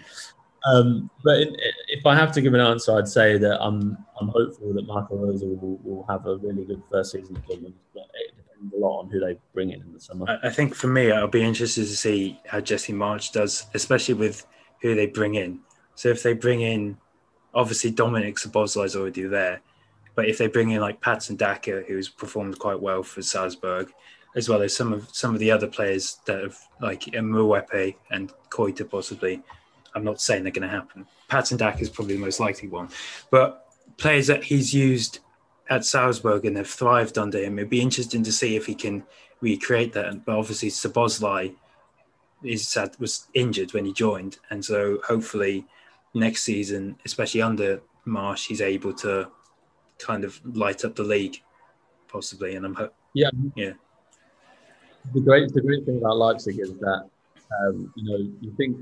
Um, but in, if I have to give an answer, I'd say that I'm I'm hopeful that Marco Rose will, will have a really good first season at Dortmund. But it depends a lot on who they bring in in the summer. I think for me, I'll be interested to see how Jesse Marsch does, especially with who they bring in. So if they bring in, obviously Dominik Szoboszlai is already there, But if they bring in like Patson Daka, who's performed quite well for Salzburg, as well as some of some of the other players that have like Mwepu and Koita possibly, I'm not saying they're going to happen. Patson Daka is probably the most likely one, but players that he's used at Salzburg and have thrived under him, it'd be interesting to see if he can recreate that. But obviously, Szoboszlai is sad, was injured when he joined, and so hopefully next season, especially under Marsch, he's able to kind of light up the league, possibly. And I'm ho- yeah, yeah. The great the great thing about Leipzig is that um, you know you think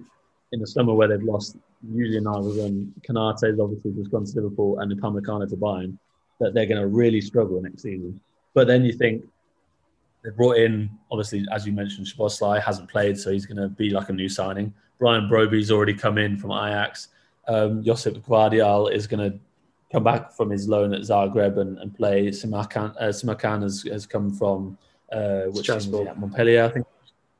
in the summer where they've lost Julian Konate has obviously just gone to Liverpool, and Upamecano to Bayern, that they're going to really struggle next season. But then you think they brought in, obviously, as you mentioned, Szoboszlai hasn't played, so he's going to be like a new signing. Brian Brobbey's already come in from Ajax. Um, Josip Gvardiol is going to come back from his loan at Zagreb and, and play. Simakan, uh, Simakan has, has come from uh, which Strasbourg. Montpellier, I think.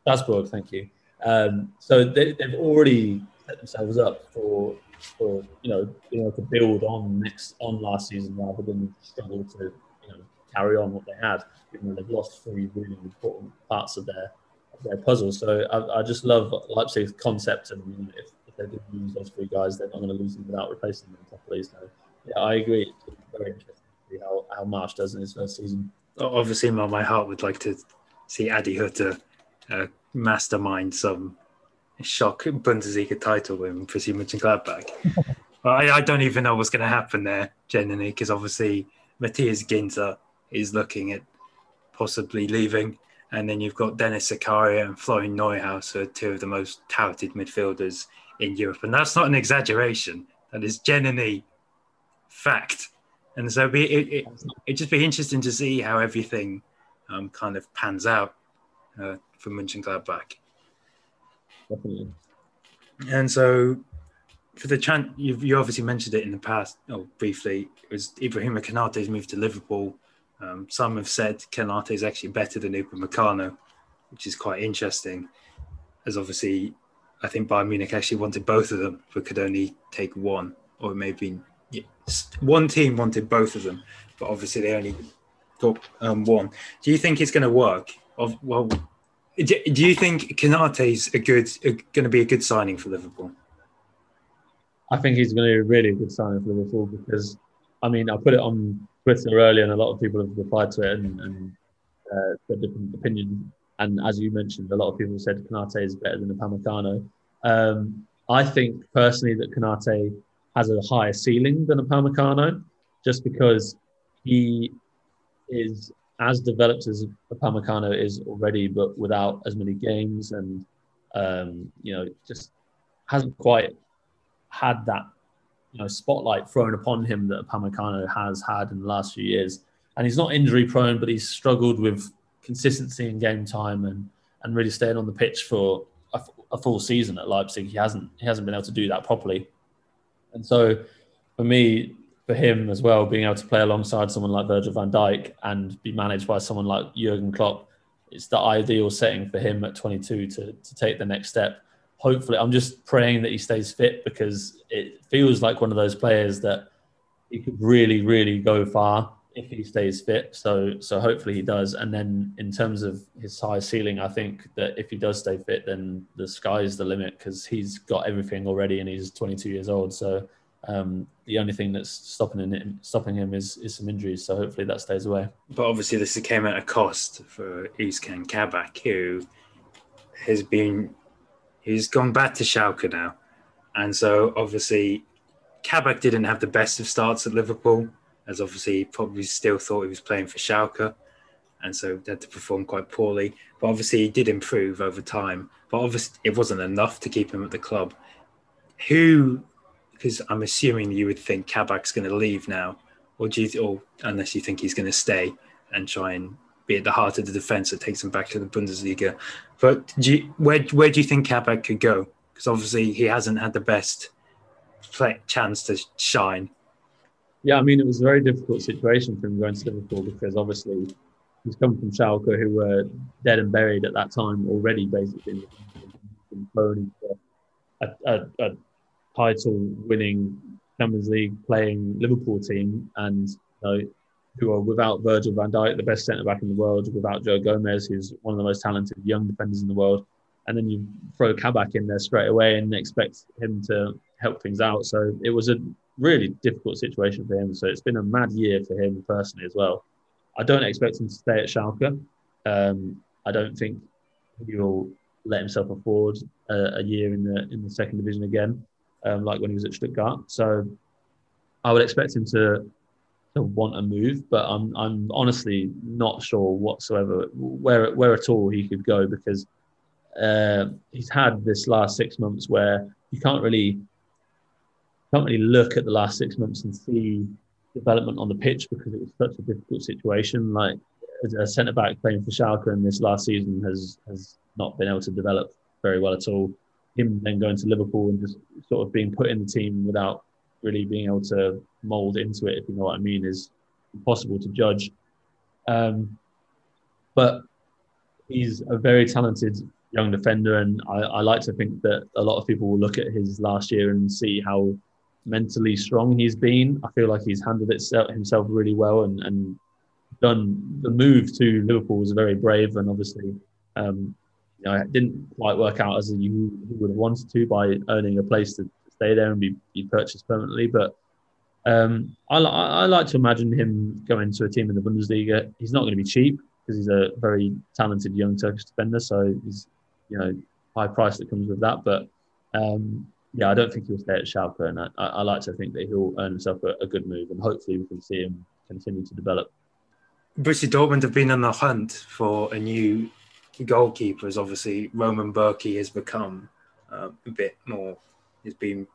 Strasbourg, thank you. Um, so they, have already set themselves up for for you know being able to build on next on last season rather than struggle to you know carry on what they had even though they've lost three really important parts of their of their puzzle. So I, I just love Leipzig's concept, and you know, if, if they do lose those three guys, they're not going to lose them without replacing them properly. So yeah, I agree. It's very interesting to see how how Marsch does in his first season. Obviously, my, my heart would like to see Adi Hutter uh, mastermind some shock Bundesliga title win for Mönchengladbach. I, I don't even know what's going to happen there, genuinely, because obviously Matthias Ginter is looking at possibly leaving. And then you've got Dennis Zakaria and Florian Neuhaus, who are two of the most touted midfielders in Europe. And that's not an exaggeration. That is genuinely fact. And so be, it, it, it'd just be interesting to see how everything um, kind of pans out uh, for Mönchengladbach. Definitely. And so for the chance, you obviously mentioned it in the past, or briefly, it was Ibrahima Konate's moved to Liverpool um, some have said Konate is actually better than Upamecano, which is quite interesting, as obviously I think Bayern Munich actually wanted both of them, but could only take one, or maybe one team wanted both of them, but obviously they only got um, one. Do you think it's going to work? Well, do, do you think Konate is a good, going to be a good signing for Liverpool? I think he's going to be a really good signing for Liverpool because, I mean, I put it on Twitter earlier, and a lot of people have replied to it and, and uh, said different opinions. And as you mentioned, a lot of people said Konate is better than Upamecano. Um, I think personally that Konate has a higher ceiling than Upamecano, just because he is as developed as Upamecano is already, but without as many games, and um, you know, just hasn't quite had that you know spotlight thrown upon him that Upamecano has had in the last few years. And he's not injury prone, but he's struggled with consistency in game time and and really staying on the pitch for a, a full season at Leipzig. He hasn't he hasn't been able to do that properly. And so for me, for him as well, being able to play alongside someone like Virgil van Dijk and be managed by someone like Jurgen Klopp, it's the ideal setting for him at 22 to, to take the next step hopefully, I'm just praying that he stays fit because it feels like one of those players that he could really, really go far if he stays fit. So, so hopefully he does. And then in terms of his high ceiling, I think that if he does stay fit, then the sky is the limit because he's got everything already and he's 22 years old. So. Um, the only thing that's stopping him, stopping him is, is some injuries. So hopefully that stays away. But obviously, this came at a cost for Ozan Kabak, who has been He's gone back to Schalke now. And so obviously, Kabak didn't have the best of starts at Liverpool, as obviously he probably still thought he was playing for Schalke. And so had to perform quite poorly. But obviously, he did improve over time. But obviously, it wasn't enough to keep him at the club. Who, because I'm assuming you would think Kabak's going to leave now, or do you, or unless you think he's going to stay and try and be at the heart of the defense that takes him back to the Bundesliga. But you, where where do you think Kabak could go? Because obviously he hasn't had the best play, chance to shine. Yeah, I mean it was a very difficult situation for him going to Liverpool because obviously he's come from Schalke, who were dead and buried at that time already, basically in a, a, a title-winning Champions League playing Liverpool team, and you know, who are without Virgil van Dijk, the best centre back in the world, without Joe Gomez, who's one of the most talented young defenders in the world, and then you throw Kabak in there straight away and expect him to help things out. So it was a really difficult situation for him. So it's been a mad year for him personally as well. I don't expect him to stay at Schalke. Um, I don't think he'll let himself afford a, a, year in the in the second division again, um, like when he was at Stuttgart. So I would expect him to to want a move, but I'm I'm honestly not sure whatsoever where where at all he could go because uh, he's had this last six months where you can't really can't really look at the last six months and see development on the pitch because it was such a difficult situation. Like a centre back playing for Schalke in this last season has has not been able to develop very well at all. Him then going to Liverpool and just sort of being put in the team without really being able to mould into it, if you know what I mean, is impossible to judge. Um, but he's a very talented young defender, and I, I, like to think that a lot of people will look at his last year and see how mentally strong he's been. I feel like he's handled it himself really well and, and done the move to Liverpool was very brave and obviously um, you know it didn't quite work out as you would have wanted to by earning a place to stay there and be, be purchased permanently. But um, I, I, like to imagine him going to a team in the Bundesliga. He's not going to be cheap because he's a very talented young Turkish defender. So he's you know high price that comes with that. But um, yeah, I don't think he'll stay at Schalke, and I, I, like to think that he'll earn himself a, a, good move, and hopefully we can see him continue to develop. Borussia Dortmund have been on the hunt for a new goalkeeper, as obviously Roman Bürki has become uh, a bit more. He's been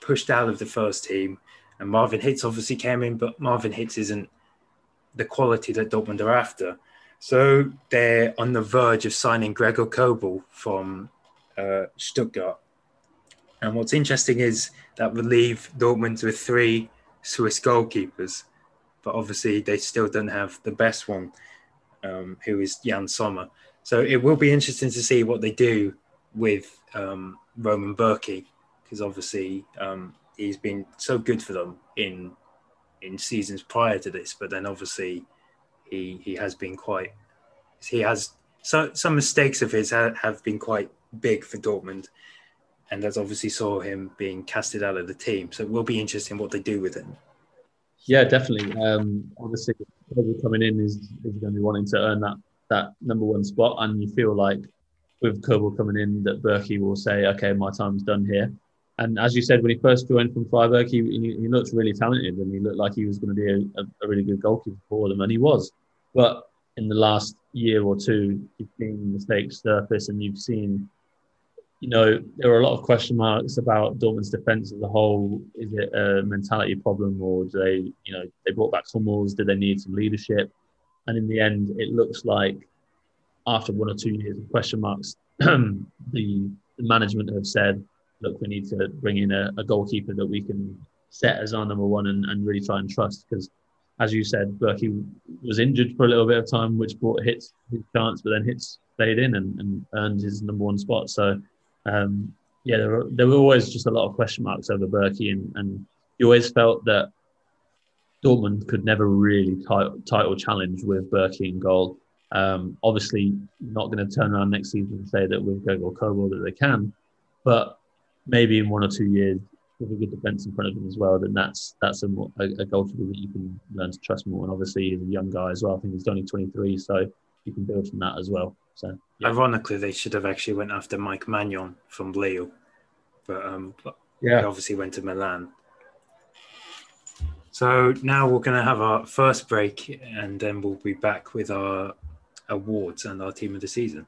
pushed out of the first team, and Marvin Hitz obviously came in, but Marvin Hitz isn't the quality that Dortmund are after. So they're on the verge of signing Gregor Kobel from uh, Stuttgart and what's interesting is that would leave Dortmund with three Swiss goalkeepers, but obviously they still don't have the best one, um, who is Yann Sommer. So it will be interesting to see what they do with um, Roman Bürki, because obviously um, he's been so good for them in in seasons prior to this, but then obviously he he has been quite he has so some mistakes of his have, have been quite big for Dortmund and that's obviously saw him being casted out of the team. So it will be interesting what they do with him. Yeah, definitely. Um, obviously, coming in is, is going to be wanting to earn that that number one spot, and you feel like with Kobel coming in, that Bürki will say, "Okay, my time's done here." And as you said, when he first joined from Freiburg, he, he, he looked really talented, and he looked like he was going to be a, a really good goalkeeper for them, and he was. But in the last year or two, you've seen mistakes surface, and you've seen you know, there are a lot of question marks about Dortmund's defence as a whole. Is it a mentality problem, or do they, you know, they brought back Hummels? Did they need some leadership? And in the end, it looks like after one or two years of question marks, the, the, management have said, look, we need to bring in a, a goalkeeper that we can set as our number one and, and really try and trust. Because, as you said, Bürki was injured for a little bit of time, which brought Hitz his chance, but then Hitz stayed in and, and earned his number one spot. So um, yeah, there were, there were always just a lot of question marks over Bürki, and, and you always felt that Dortmund could never really title, title challenge with Bürki in goal. Um, obviously, not going to turn around next season and say that with Gregor Kobel that they can, but maybe in one or two years with a good defence in front of him as well, then that's that's a, a, a goalkeeper that you can learn to trust more. And obviously, he's a young guy as well. I think he's only 23, so you can build from that as well. So, yeah. ironically, they should have actually went after Mike Maignan from Lille, but um, yeah, he obviously went to Milan. So now we're going to have our first break, and then we'll be back with our awards and our team of the season.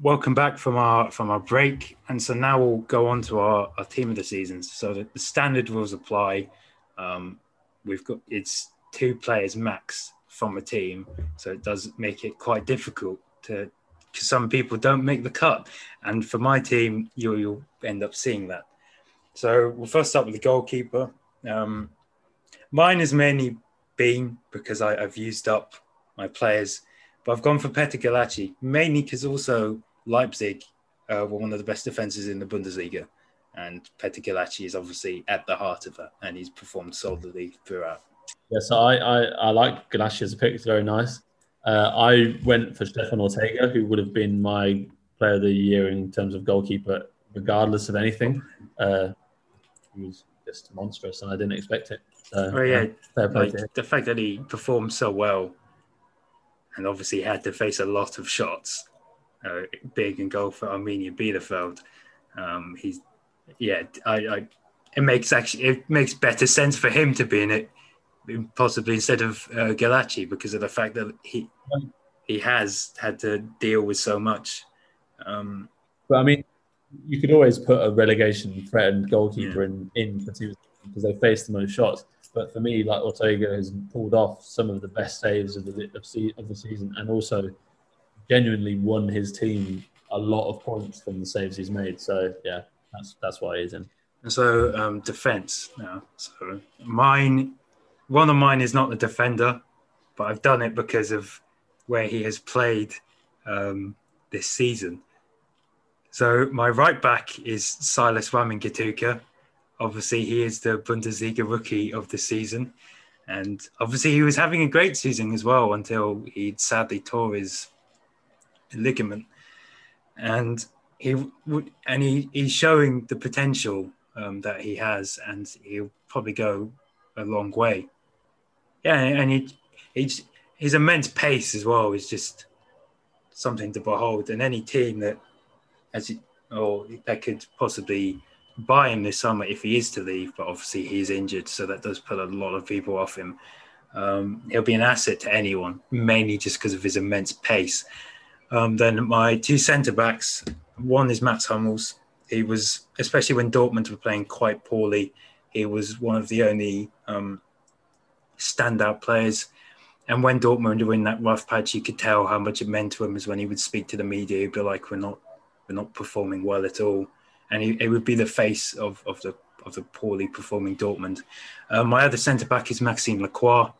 Welcome back from our from our break, and so now we'll go on to our, our team of the season. So the, the standard rules apply. Um, we've got it's two players max from a team, so it does make it quite difficult to. Because some people don't make the cut, and for my team, you, you'll end up seeing that. So we'll first start with the goalkeeper. Um, mine has mainly been because I, have used up my players, but I've gone for Petr Gulácsi mainly because also Leipzig uh, were one of the best defenses in the Bundesliga, and Petr Gulácsi is obviously at the heart of it, and he's performed solidly throughout. Yeah, so I I, I like Gulácsi as a pick; it's very nice. Uh, I went for Stefan Ortega, who would have been my player of the year in terms of goalkeeper, regardless of anything. Uh, he was just monstrous, and I didn't expect it. So, oh, yeah, like, the fact that he performed so well, and obviously he had to face a lot of shots, uh, big and goal for Arminia Bielefeld. Um, he's, yeah, I, I, it makes actually it makes better sense for him to be in it, possibly instead of uh, Gulácsi, because of the fact that he he has had to deal with so much. Um, but I mean, you could always put a relegation threatened goalkeeper yeah. in in because they faced the most shots. But for me, like Ortega has pulled off some of the best saves of the of, of the season, and also genuinely won his team a lot of points from the saves he's made. So yeah, that's that's why he's in. And so um, defense now. So mine, one of mine is not the defender, but I've done it because of where he has played um, this season. So my right back is Silas Wamin Obviously, he is the Bundesliga rookie of the season. And obviously, he was having a great season as well until he sadly tore his ligament. And he would, and he, he's showing the potential um, that he has, and he'll probably go a long way. Yeah, and he, his immense pace as well is just something to behold. And any team that as or that could possibly buy him this summer if he is to leave, but obviously he's injured, so that does put a lot of people off him. Um, he'll be an asset to anyone, mainly just because of his immense pace. Um, then my two centre backs, one is Mats Hummels. He was, especially when Dortmund were playing quite poorly, he was one of the only um, standout players. And when Dortmund were in that rough patch, you could tell how much it meant to him. As when he would speak to the media, he'd be like, "We're not we're not performing well at all. And he, it would be the face of, of the of the poorly performing Dortmund. Uh, my other centre back is Maxime Lacroix,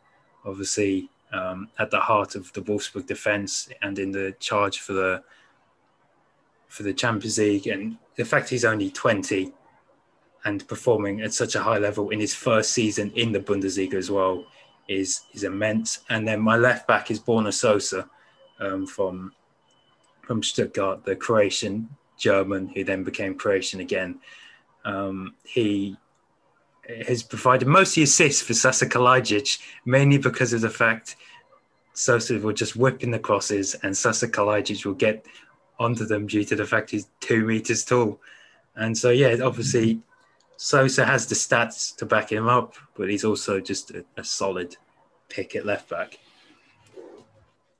obviously um, at the heart of the Wolfsburg defence and in the charge for the for the Champions League. And the fact he's only 20 and performing at such a high level in his first season in the Bundesliga as well is is immense. And then my left back is Borna Sosa um, from from Stuttgart, the Croatian German who then became Croatian again. Um, he has provided mostly assists for Sasa Kalajdzic, mainly because of the fact Sosa will just whip in the crosses and Sasa Kalajdzic will get onto them due to the fact he's two meters tall. And so, yeah, obviously, Sosa has the stats to back him up, but he's also just a, a solid pick at left back.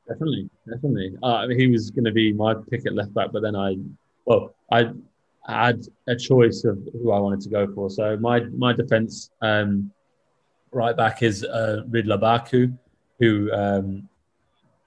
Definitely, definitely. Uh, he was going to be my pick at left back, but then I, well, I had a choice of who I wanted to go for. So my my defense um, right back is uh, Ridle Baku, who um,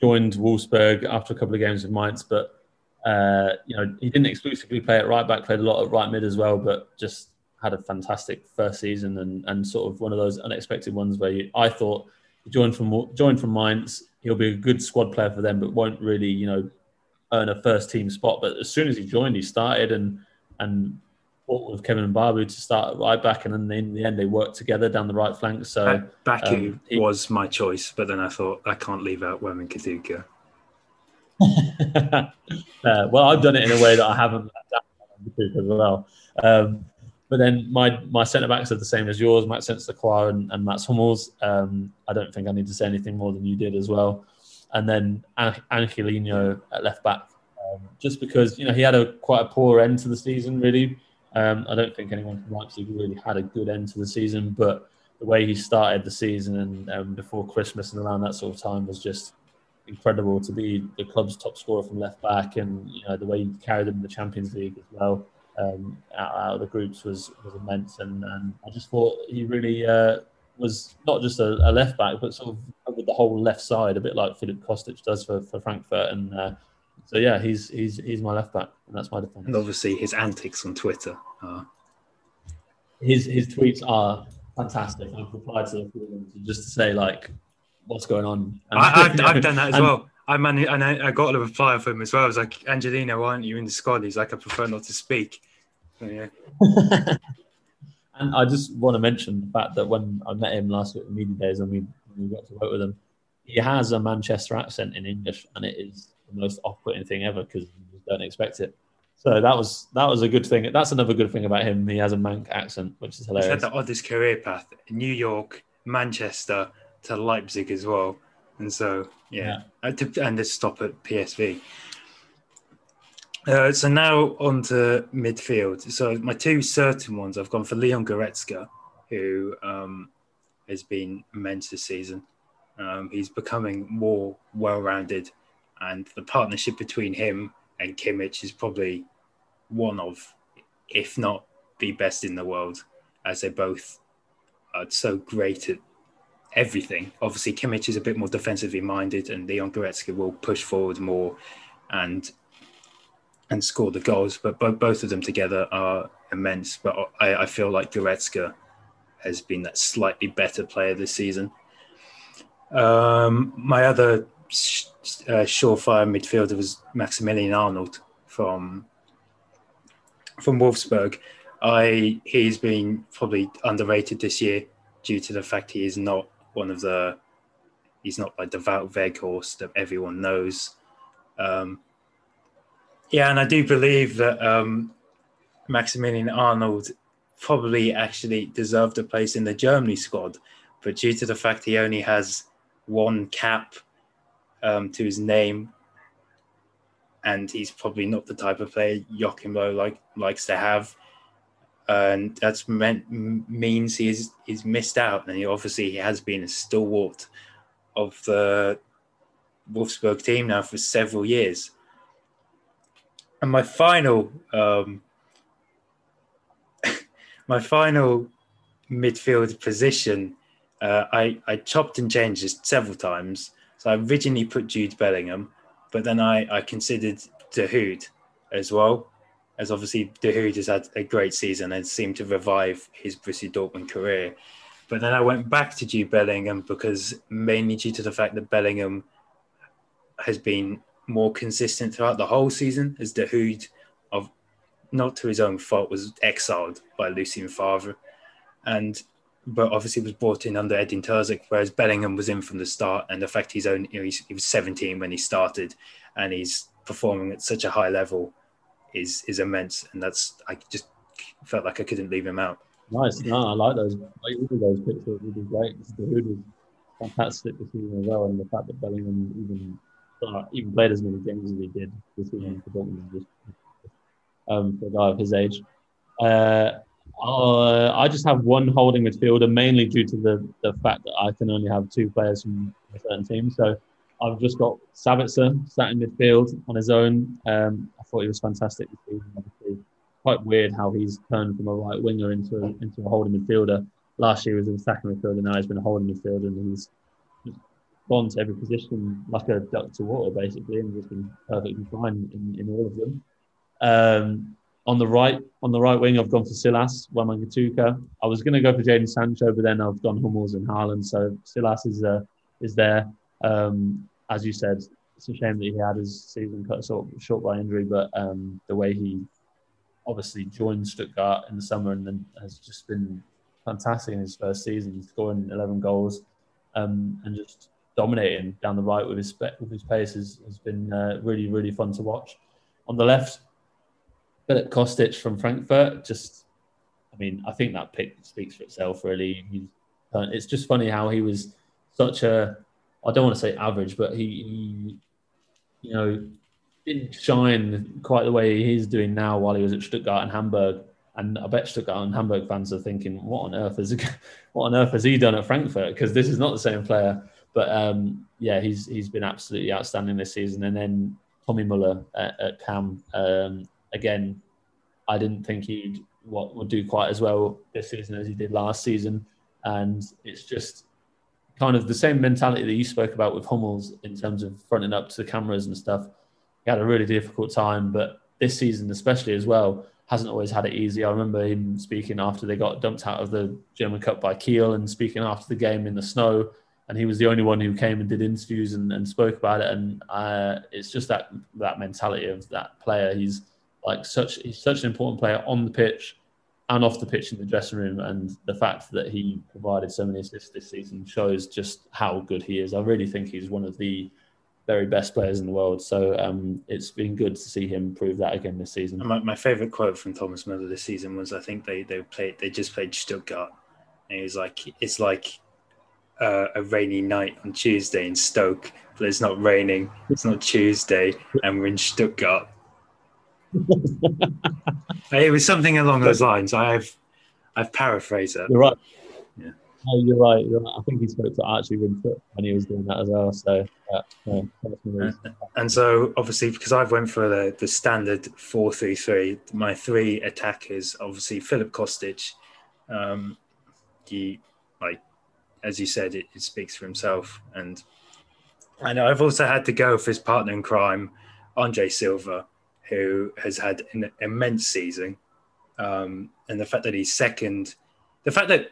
joined Wolfsburg after a couple of games with Mainz, but uh, you know he didn't exclusively play at right back, played a lot at right mid as well, but just had a fantastic first season and, and sort of one of those unexpected ones where you, I thought he joined from joined from Mainz he'll be a good squad player for them, but won't really, you know, earn a first team spot. But as soon as he joined, he started and and fought with Kevin Mbabu to start right back, and then in the end they worked together down the right flank. So Baku um, he, was my choice, but then I thought I can't leave out Wamangituka. uh, well, I've done it in a way that I haven't as well. Um, but then my my centre backs are the same as yours, Maxence Lacroix and, and Mats Hummels. Um, I don't think I need to say anything more than you did as well. And then Angelino at left back, um, just because you know he had a quite a poor end to the season. Really, um, I don't think anyone from Leipzig really had a good end to the season. But the way he started the season and um, before Christmas and around that sort of time was just incredible to be the club's top scorer from left back, and you know the way he carried them in the Champions League as well um, out, out, of the groups was was immense, and, and I just thought he really uh, was not just a, a, left back, but sort of covered the whole left side, a bit like Filip Kostic does for, for Frankfurt, and uh, so yeah, he's he's he's my left back, and that's my defense. And obviously, his antics on Twitter are his his tweets are fantastic. I've replied to a few of them just to say like, what's going on. I, have I've done that as and, well. I man, and I, I, got a reply from him as well. I was like, Angelino, why aren't you in the squad? He's like, I prefer not to speak. So, yeah. and I just want to mention the fact that when I met him last week at media days and we, we got to work with him, he has a Manchester accent in English, and it is the most off-putting thing ever because you don't expect it. So that was that was a good thing. That's another good thing about him. He has a Manc accent, which is hilarious. He's had the oddest career path: New York, Manchester to Leipzig as well, and so yeah, yeah. Uh, and to stop at PSV. Uh, so now on to midfield. So my two certain ones, I've gone for Leon Goretzka, who um, has been immense this season. Um, he's becoming more well-rounded, and the partnership between him and Kimmich is probably one of, if not the best in the world, as they both are so great at everything. Obviously, Kimmich is a bit more defensively minded, and Leon Goretzka will push forward more and and score the goals. But both both of them together are immense. But I, I feel like Goretzka has been that slightly better player this season. Um, my other uh, surefire midfielder was Maximilian Arnold from from Wolfsburg. I he's been probably underrated this year due to the fact he is not one of the he's not like the Wout Weghorst that everyone knows. Um, yeah, and I do believe that um, Maximilian Arnold probably actually deserved a place in the Germany squad, but due to the fact he only has one cap um, to his name and he's probably not the type of player Joachim Low like likes to have. And that's meant means he's he's missed out, and he obviously he has been a stalwart of the Wolfsburg team now for several years. And my final, um, my final midfield position, uh, I I chopped and changed it several times. So I originally put Jude Bellingham, but then I, I considered Dahoud as well, as obviously Dahoud has had a great season and seemed to revive his Borussia Dortmund career. But then I went back to Jude Bellingham because mainly due to the fact that Bellingham has been more consistent throughout the whole season, as Dahoud, of not to his own fault, was exiled by Lucien Favre, and but obviously was brought in under Edin Terzic, whereas Bellingham was in from the start. And the fact he's only you know, he was 17 when he started, and he's performing at such a high level is is immense. And that's I just felt like I couldn't leave him out. Nice, no, I like those. I like those picks would be great. Dahoud was fantastic this season as well, and the fact that Bellingham even uh, even played as many games as he did um, for a guy of his age. Uh, uh, I just have one holding midfielder, mainly due to the, the fact that I can only have two players from a certain team. So I've just got Sabitzer sat in midfield on his own. Um, I thought he was fantastic this season. Obviously, quite weird how he's turned from a right winger into a, into a holding midfielder. Last year he was an attacking midfielder. Now he's been a holding midfielder, and he's gone to every position like a duck to water, basically, and just been perfectly fine in, in all of them. Um, on the right, on the right wing, I've gone for Silas, Wamangituka. I was going to go for Jadon Sancho, but then I've gone Hummels and Haaland. So Silas is uh, is there. Um, as you said, it's a shame that he had his season cut short, short by injury, but um, the way he obviously joined Stuttgart in the summer and then has just been fantastic in his first season, scoring 11 goals um, and just dominating down the right with his with his pace has, has been uh, really really fun to watch. On the left, Filip Kostic from Frankfurt, just, I mean, I think that pick speaks for itself, really. Uh, it's just funny how he was such a, I don't want to say average, but he, he you know, didn't shine quite the way he's doing now while he was at Stuttgart and Hamburg. And I bet Stuttgart and Hamburg fans are thinking, what on earth is what on earth has he done at Frankfurt? Because this is not the same player. But um, yeah, he's he's been absolutely outstanding this season. And then Tommy Muller at, at Cam, um, again, I didn't think he'd what would do quite as well this season as he did last season, and it's just kind of the same mentality that you spoke about with Hummels in terms of fronting up to the cameras and stuff. He had a really difficult time, but this season especially as well hasn't always had it easy. I remember him speaking after they got dumped out of the German Cup by Kiel and speaking after the game in the snow. And he was the only one who came and did interviews and, and spoke about it. And uh, it's just that that mentality of that player. He's like such he's such an important player on the pitch and off the pitch in the dressing room. And the fact that he provided so many assists this season shows just how good he is. I really think he's one of the very best players in the world. So um, it's been good to see him prove that again this season. My, my favourite quote from Thomas Müller this season was, I think they they played they just played Stuttgart, and he was like, it's like uh, a rainy night on Tuesday in Stoke, but it's not raining. It's not Tuesday, and we're in Stuttgart. it was something along those lines. I've I've paraphrased it. You're right. Oh, you're right. You're right. I think he spoke to Archie Winthrop when he was doing that as well. So, yeah, yeah, and so obviously because I've went for the, the standard four three three, my three attackers obviously Filip Kostic. Um, he like as you said, it, it speaks for himself, and I know I've also had to go for his partner in crime, Andre Silva, who has had an immense season, um, and the fact that he's second, the fact that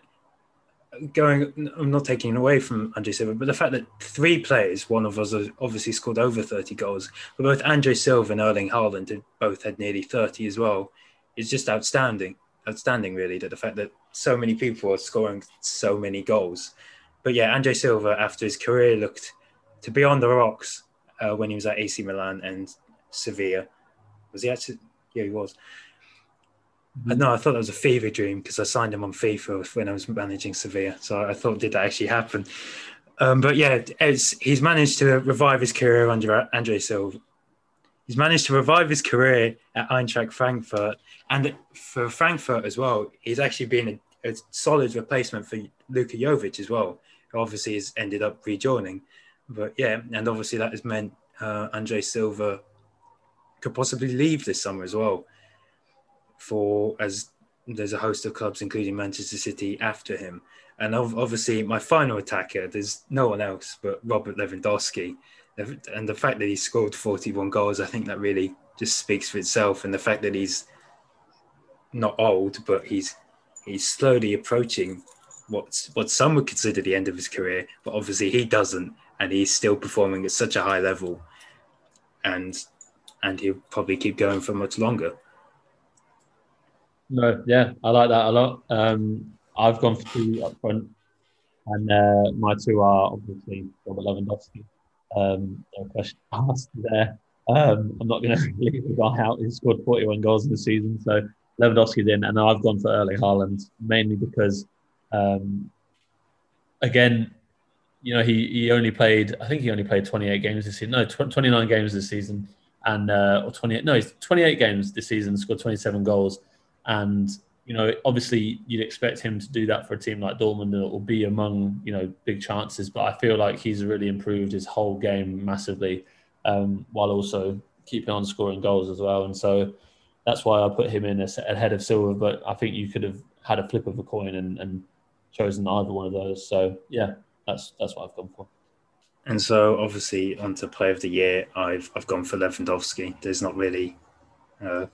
going, I'm not taking it away from Andre Silva, but the fact that three players, one of us obviously scored over 30 goals, but both Andre Silva and Erling Haaland both had nearly 30 as well, is just outstanding. Outstanding, really, that the fact that so many people are scoring so many goals. But yeah, Andre Silva, after his career looked to be on the rocks uh, when he was at AC Milan and Sevilla. Was he actually? Yeah, he was. Mm-hmm. No, I thought that was a fever dream because I signed him on FIFA when I was managing Sevilla. So I thought, did that actually happen? Um, but yeah, he's managed to revive his career under Andre Silva. He's managed to revive his career at Eintracht Frankfurt, and for Frankfurt as well, he's actually been a, a solid replacement for Luka Jovic as well, obviously has ended up rejoining. But yeah, and obviously that has meant uh, Andre Silva could possibly leave this summer as well for as there's a host of clubs, including Manchester City, after him. And obviously, my final attacker, there's no one else but Robert Lewandowski. And the fact that he scored 41 goals, I think that really just speaks for itself. And the fact that he's not old, but he's he's slowly approaching what what some would consider the end of his career, but obviously he doesn't, and he's still performing at such a high level, and and he'll probably keep going for much longer. No, yeah, I like that a lot. Um, I've gone for two up front, and uh, my two are obviously Robert Lewandowski. Um, no question asked there. Um, I'm not going to leave the guy out who scored 41 goals in the season. So Lewandowski's in, and I've gone for Erling Haaland mainly because, um, again, you know, he, he only played, I think he only played 28 games this season. No, tw- 29 games this season, and uh, or 28. No, he's 28 games this season, scored 27 goals and you know, obviously, you'd expect him to do that for a team like Dortmund, and it will be among you know big chances. But I feel like he's really improved his whole game massively, um, while also keeping on scoring goals as well. And so that's why I put him in ahead of Silva. But I think you could have had a flip of a coin and, and chosen either one of those. So yeah, that's that's what I've gone for. And so obviously onto play of the year, I've I've gone for Lewandowski. There's not really uh,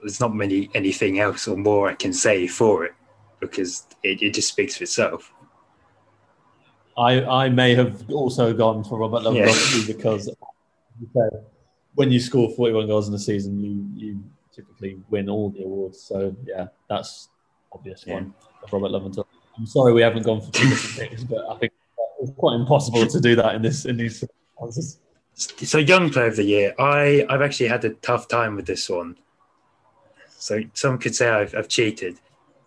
there's not many anything else or more I can say for it because it, it just speaks for itself. I I may have also gone for Robert Lewandowski yeah. because when you score 41 goals in a season, you you typically win all the awards. So yeah, that's obvious yeah. one Robert Lewandowski. I'm sorry we haven't gone for two different things, but I think it's quite impossible to do that in this in these circumstances. So young player of the year, I I've actually had a tough time with this one so some could say I've, I've cheated,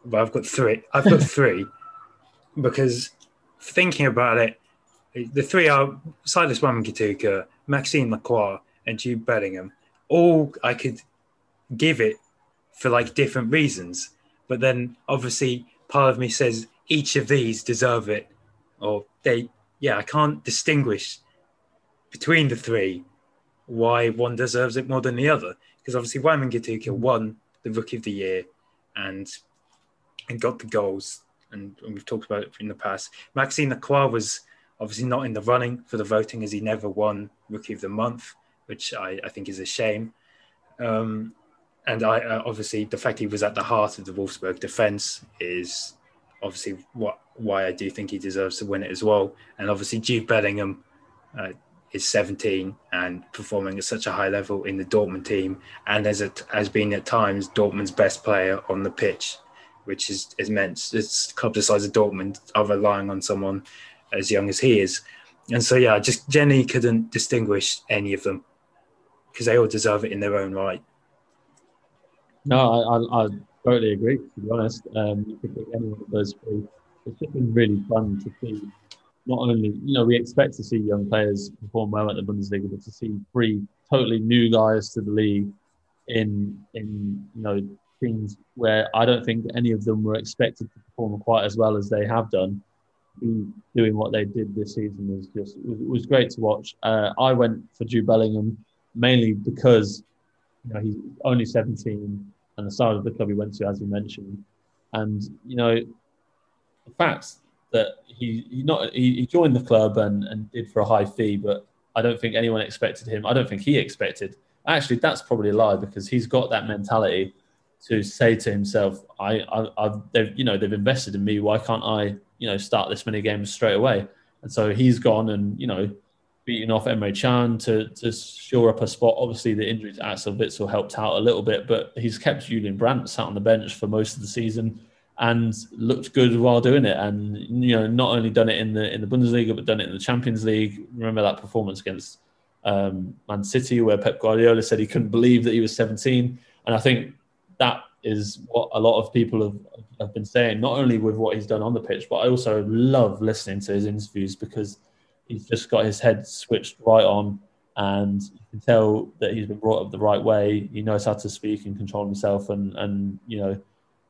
but I've got three. I've got three because thinking about it, the three are Silas Wamangituka, Maxime Lacroix, and Jude Bellingham. All I could give it for like different reasons, but then obviously part of me says each of these deserve it, or they. Yeah, I can't distinguish between the three why one deserves it more than the other because obviously Wamangituka won the rookie of the year and and got the goals. And, and we've talked about it in the past. Maxime Lacroix was obviously not in the running for the voting as he never won rookie of the month, which I, I think is a shame. Um, and I uh, obviously the fact he was at the heart of the Wolfsburg defense is obviously what why I do think he deserves to win it as well. And obviously Jude Bellingham uh, is 17 and performing at such a high level in the Dortmund team, and as has has been at times Dortmund's best player on the pitch, which is is meant it's club the size of Dortmund are relying on someone as young as he is. And so yeah, just generally couldn't distinguish any of them because they all deserve it in their own right. No, I, I, I totally agree. To be honest, um, you could pick any one of those three. It's just been really fun to see. Not only, you know, we expect to see young players perform well at the Bundesliga, but to see three totally new guys to the league in in you know teams where I don't think any of them were expected to perform quite as well as they have done. Doing what they did this season was just was, was great to watch. Uh, I went for Jude Bellingham mainly because you know he's only 17 and the side of the club he went to, as you mentioned. And you know, the fact that he he not he, he joined the club and and did for a high fee, but I don't think anyone expected him. I don't think he expected. Actually, that's probably a lie because he's got that mentality to say to himself, "I, I, I've, they've, you know, they've invested in me. Why can't I, you know, start this many games straight away?" And so he's gone and you know beating off Emre Can to, to shore up a spot. Obviously, the injury to Axel Witsel helped out a little bit, but he's kept Julian Brandt sat on the bench for most of the season and looked good while doing it. And you know, not only done it in the in the Bundesliga, but done it in the Champions League. Remember that performance against um, Man City, where Pep Guardiola said he couldn't believe that he was 17. And I think that is what a lot of people have, have been saying, not only with what he's done on the pitch, but I also love listening to his interviews because he's just got his head switched right on, and you can tell that he's been brought up the right way. He knows how to speak and control himself, and and you know,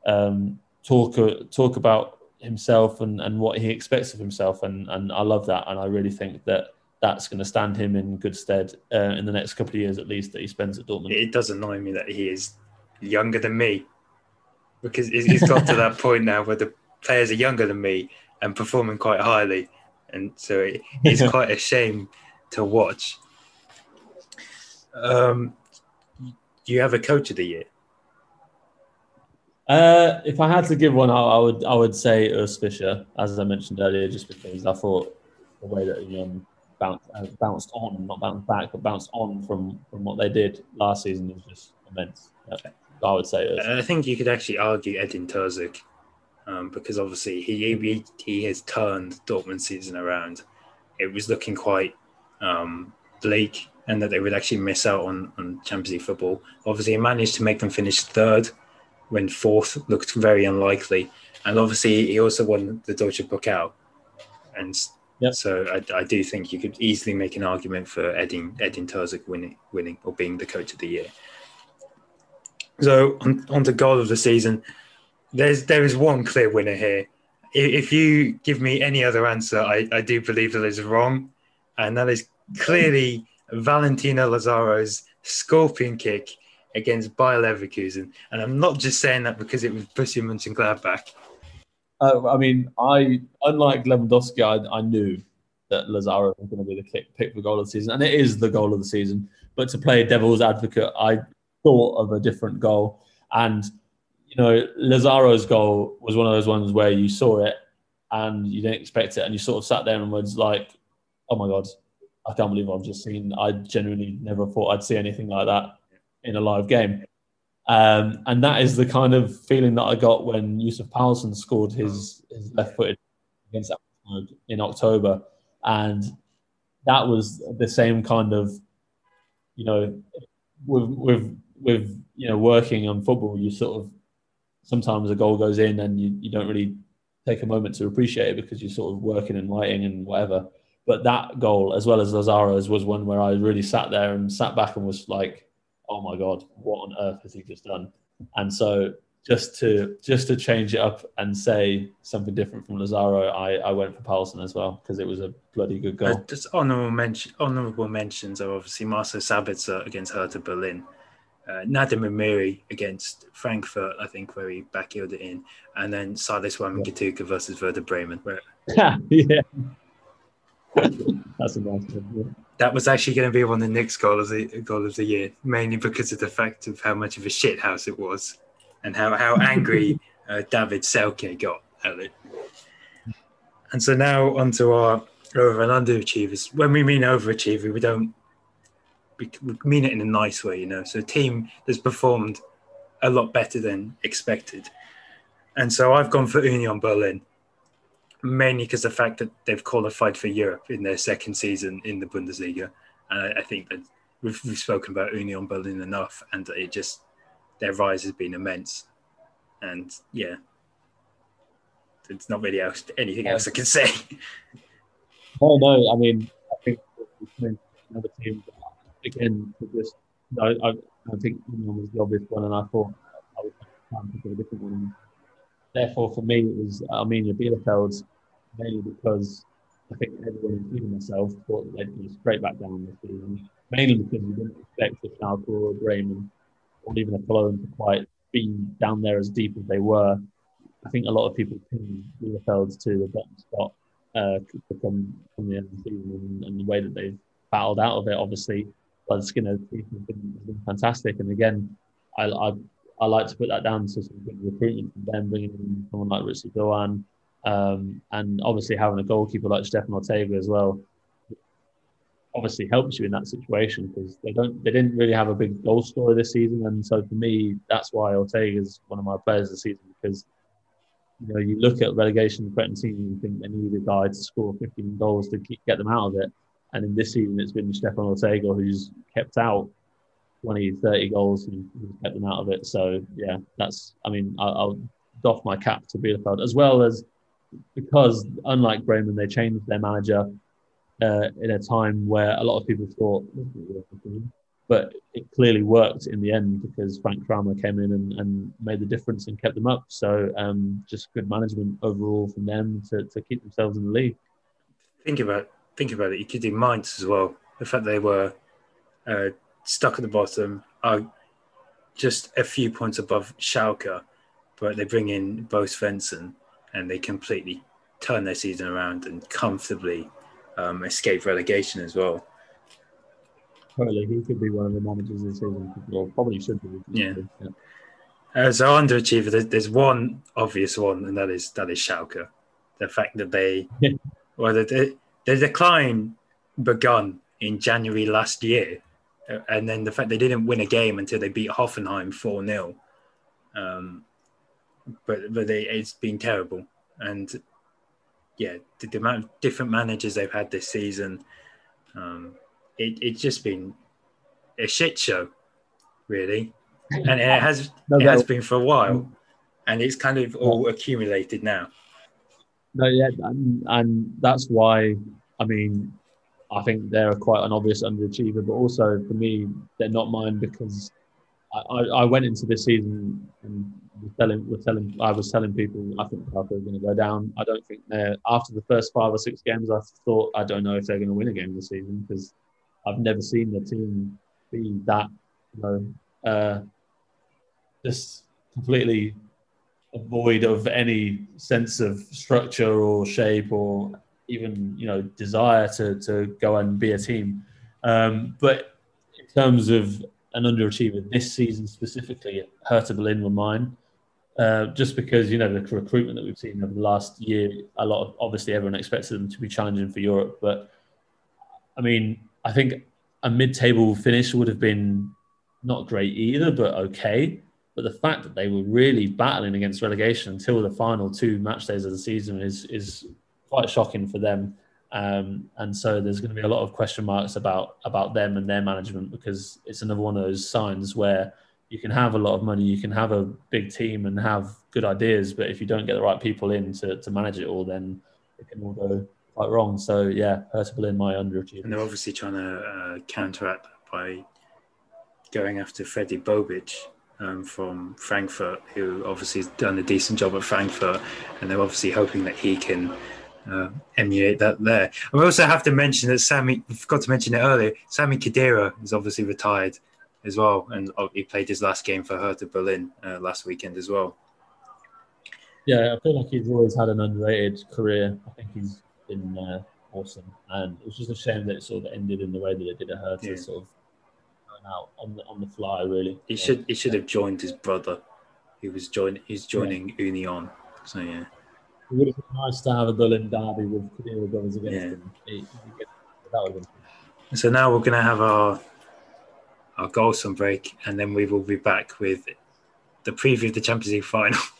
um, talk uh, talk about himself and, and what he expects of himself, and and I love that, and I really think that that's going to stand him in good stead uh, in the next couple of years at least that he spends at Dortmund. It does annoy me that he is younger than me because he's got to that point now where the players are younger than me and performing quite highly and so it, it's quite a shame to watch. Um, do you have a coach of the year? Uh, if I had to give one, I, I would I would say Urs Fischer, as I mentioned earlier, just because I thought the way that he um, bounced uh, bounced on, not bounced back, but bounced on from from what they did last season was just immense. I would say. Urs. I think you could actually argue Edin Terzic um, because obviously he, he he has turned Dortmund season around. It was looking quite um, bleak, and that they would actually miss out on on Champions League football. Obviously, he managed to make them finish third when fourth looked very unlikely, and obviously he also won the Deutsche Pokal, and yep. so I, I, do think you could easily make an argument for Edin Edin Terzic winning winning or being the coach of the year. So on, on to goal of the season there's there is one clear winner here. If you give me any other answer, I, I do believe that is wrong, and that is clearly Valentino Lazaro's scorpion kick against Bayer Leverkusen. And I'm not just saying that because it was Borussia Mönchengladbach. Uh, I mean, I unlike Lewandowski, I, I knew that Lazaro was going to be the kick, pick for goal of the season, and it is the goal of the season. But to play devil's advocate, I thought of a different goal, and you know, Lazaro's goal was one of those ones where you saw it and you didn't expect it, and you sort of sat there and was like, "Oh my god, I can't believe I've just seen." I genuinely never thought I'd see anything like that in a live game, um, and that is the kind of feeling that I got when Yussuf Poulsen scored his his left-footed against in October, and that was the same kind of, you know, with with with you know working on football, you sort of sometimes a goal goes in and you, you don't really take a moment to appreciate it because you're sort of working and writing and whatever. But that goal, as well as Lazaro's, was one where I really sat there and sat back and was like, "Oh my god, what on earth has he just done?" And so, just to just to change it up and say something different from Lazaro, I, I went for Poulsen as well because it was a bloody good goal. Uh, just honourable mention, honourable mentions are obviously Marcel Sabitzer against Hertha Berlin uh, Nadiem Amiri against Frankfurt, I think, where he backheeled it in, and then Sardis Wamangituka versus Werder Bremen. Where... yeah, that's a nice one. that was actually going to be one of the Nic's goal of the goal of the year, mainly because of the fact of how much of a shit house it was, and how how angry uh, Davie Selke got at it. And so now onto our over and underachievers. When we mean overachiever, we don't we, mean it in a nice way, you know. So a team that's performed a lot better than expected. And so I've gone for Union Berlin, mainly because the fact that they've qualified for Europe in their second season in the Bundesliga. And I, I think that we've, we've spoken about Union Berlin enough, and it just their rise has been immense. And yeah, it's not really else, anything else I can say. Oh no, I mean, I think another team again just I, I, I think Union was the obvious one, and I thought I would try and a different one. Therefore, for me, it was Arminia Bielefeld, mainly because I think everyone, including myself, thought that they'd be straight back down this season. Mainly because we didn't expect the Schalke or Bremen or even a Cologne to quite be down there as deep as they were. I think a lot of people pinned Bielefeld to the bottom spot uh, from, from the end of the season and, and, the way that they've battled out of it. Obviously, by the skin of the teeth has been, fantastic. And again, I, I, I like to put that down to some good recruitment from them, bringing in someone like Ritsu Doan, um, and obviously having a goalkeeper like Stefan Ortega as well. Obviously helps you in that situation because they don't they didn't really have a big goal scorer this season, and so for me that's why Ortega is one of my players this season because you know, you look at relegation threatened teams and you think they need a guy to score 15 goals to keep, get them out of it. And in this season, it's been Stefan Ortega who's kept out 20, 30 goals and kept them out of it. So, yeah, that's, I mean, I'll, I'll doff my cap to Bielefeld as well as because, unlike Bremen, they changed their manager uh, in a time where a lot of people thought, but it clearly worked in the end because Frank Kramer came in and, and made the difference and kept them up. So um, just good management overall from them to, to keep themselves in the league. Think about think about it. You could do Mainz as well. The fact they were uh, stuck at the bottom are just a few points above Schalke, but they bring in Bo Svensson and they completely turn their season around and comfortably um, escape relegation as well. Totally, he could be one of the managers this season. Well, probably should be. Yeah. yeah. Uh, so underachiever, there's, there's one obvious one, and that is that is Schalke. The fact that they, well, the, the decline begun in January last year, uh, and then the fact they didn't win a game until they beat Hoffenheim four 0 um, but but they, it's been terrible, and yeah, the, the amount of different managers they've had this season. Um, it, it's just been a shit show, really, and it has no, it has been for a while, and it's kind of all accumulated now. No, yeah, and, and that's why I mean, I think they're quite an obvious underachiever, but also for me, they're not mine because I, I, went into this season and was telling, was telling, I was telling people I think Schalke are going to go down. I don't think they're after the first five or six games. I thought I don't know if they're going to win a game this season because I've never seen the team be that, you know, uh, just completely void of any sense of structure or shape or even you know desire to to go and be a team. Um, but in terms of an underachiever this season specifically, Hertha Berlin were mine. Uh, just because you know the recruitment that we've seen over the last year, a lot of obviously everyone expected them to be challenging for Europe, but I mean, I think a mid-table finish would have been not great either, but okay. But the fact that they were really battling against relegation until the final two match days of the season is is quite shocking for them. Um, and so there's going to be a lot of question marks about about them and their management because it's another one of those signs where you can have a lot of money, you can have a big team and have good ideas, but if you don't get the right people in to, to manage it all, then it can all go quite wrong. So yeah, Hertha Berlin my underachievement. And they're obviously trying to uh, counteract by going after Fredi Bobic um, from Frankfurt, who obviously has done a decent job at Frankfurt, and they're obviously hoping that he can uh, emulate that there. And we also have to mention that Sami, we forgot to mention it earlier, Sami Khedira is obviously retired as well, and uh, he played his last game for Hertha Berlin uh, last weekend as well. Yeah, I feel like he's always had an underrated career. I think he's been uh, awesome. And it was just a shame that it sort of ended in the way that it did. at Hertha. yeah. sort of out on the on the fly. Really, he should he should have joined his brother, He was joining. He's joining yeah. Union. So yeah, it would have been nice to have a Berlin derby with Khedira brothers against yeah. him. He, he, that would have been. So now we're going to have our our goals on break, and then we will be back with the preview of the Champions League final.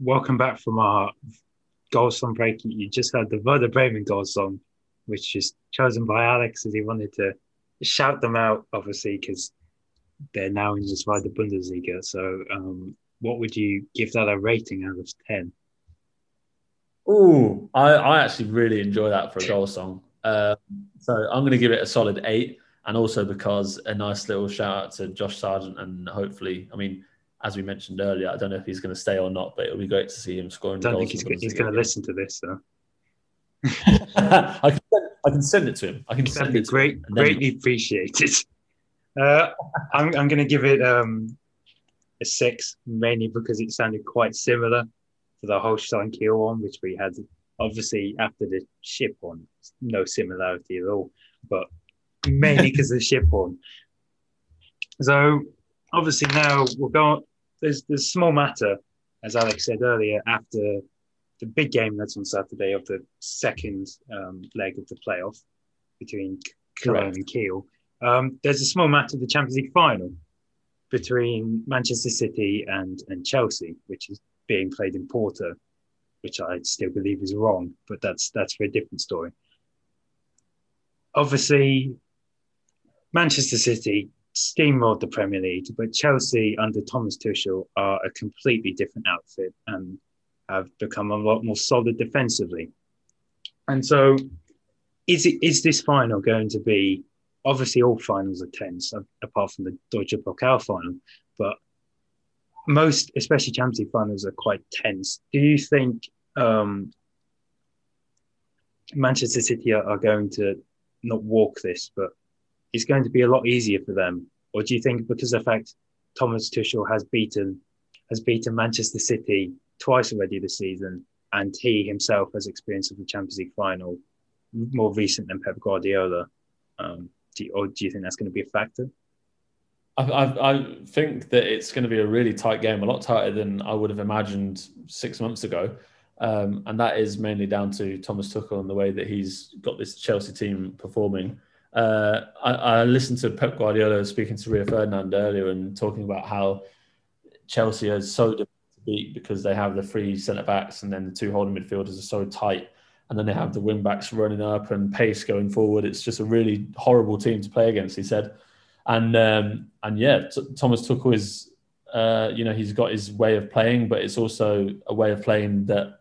welcome back from our goal song break. You just heard the Werder Bremen goal song, which is chosen by Alex as he wanted to shout them out, obviously, because they're now in the Zweite Bundesliga. So, um, what would you give that a rating out of 10? Oh, I, I actually really enjoy that for a goal song. Uh, so, I'm going to give it a solid eight. And also because a nice little shout out to Josh Sargent and hopefully, I mean, as we mentioned earlier, I don't know if he's going to stay or not, but it'll be great to see him scoring. I don't think he's, he's going to listen to this though. I, can send, I can send it to him. I can That'd send it great, him, greatly appreciated. Uh, I'm, I'm going to give it um, a six, mainly because it sounded quite similar to the Holstein Kiel one, which we had obviously after the ship one, no similarity at all, but mainly because of the ship one. So obviously now we'll go there's there's small matter, as Alex said earlier, after the big game that's on Saturday of the second um, leg of the playoff between Cologne and Kiel. Um, there's a small matter of the Champions League final between Manchester City and and Chelsea, which is being played in Porto, which I still believe is wrong, but that's that's for a different story. Obviously, Manchester City steamrolled the Premier League, but Chelsea under Thomas Tuchel are a completely different outfit and have become a lot more solid defensively. And so, is it is this final going to be? Obviously, all finals are tense, apart from the Deutsche Pokal final, but most, especially Champions League finals, are quite tense. Do you think um, Manchester City are, are going to not walk this, but it's going to be a lot easier for them? Or do you think because of the fact Thomas Tuchel has beaten has beaten Manchester City twice already this season, and he himself has experience of the Champions League final more recent than Pep Guardiola, um, do you, or do you think that's going to be a factor? I, I, I, think that it's going to be a really tight game, a lot tighter than I would have imagined six months ago. Um, and that is mainly down to Thomas Tuchel and the way that he's got this Chelsea team performing. Uh, I, I, listened to Pep Guardiola speaking to Rio Ferdinand earlier and talking about how Chelsea are so difficult to beat because they have the three centre backs and then the two holding midfielders are so tight. And then they have the wing backs running up and pace going forward. It's just a really horrible team to play against, he said. And um, and yeah, t- Thomas Tuchel is, uh, you know, he's got his way of playing, but it's also a way of playing that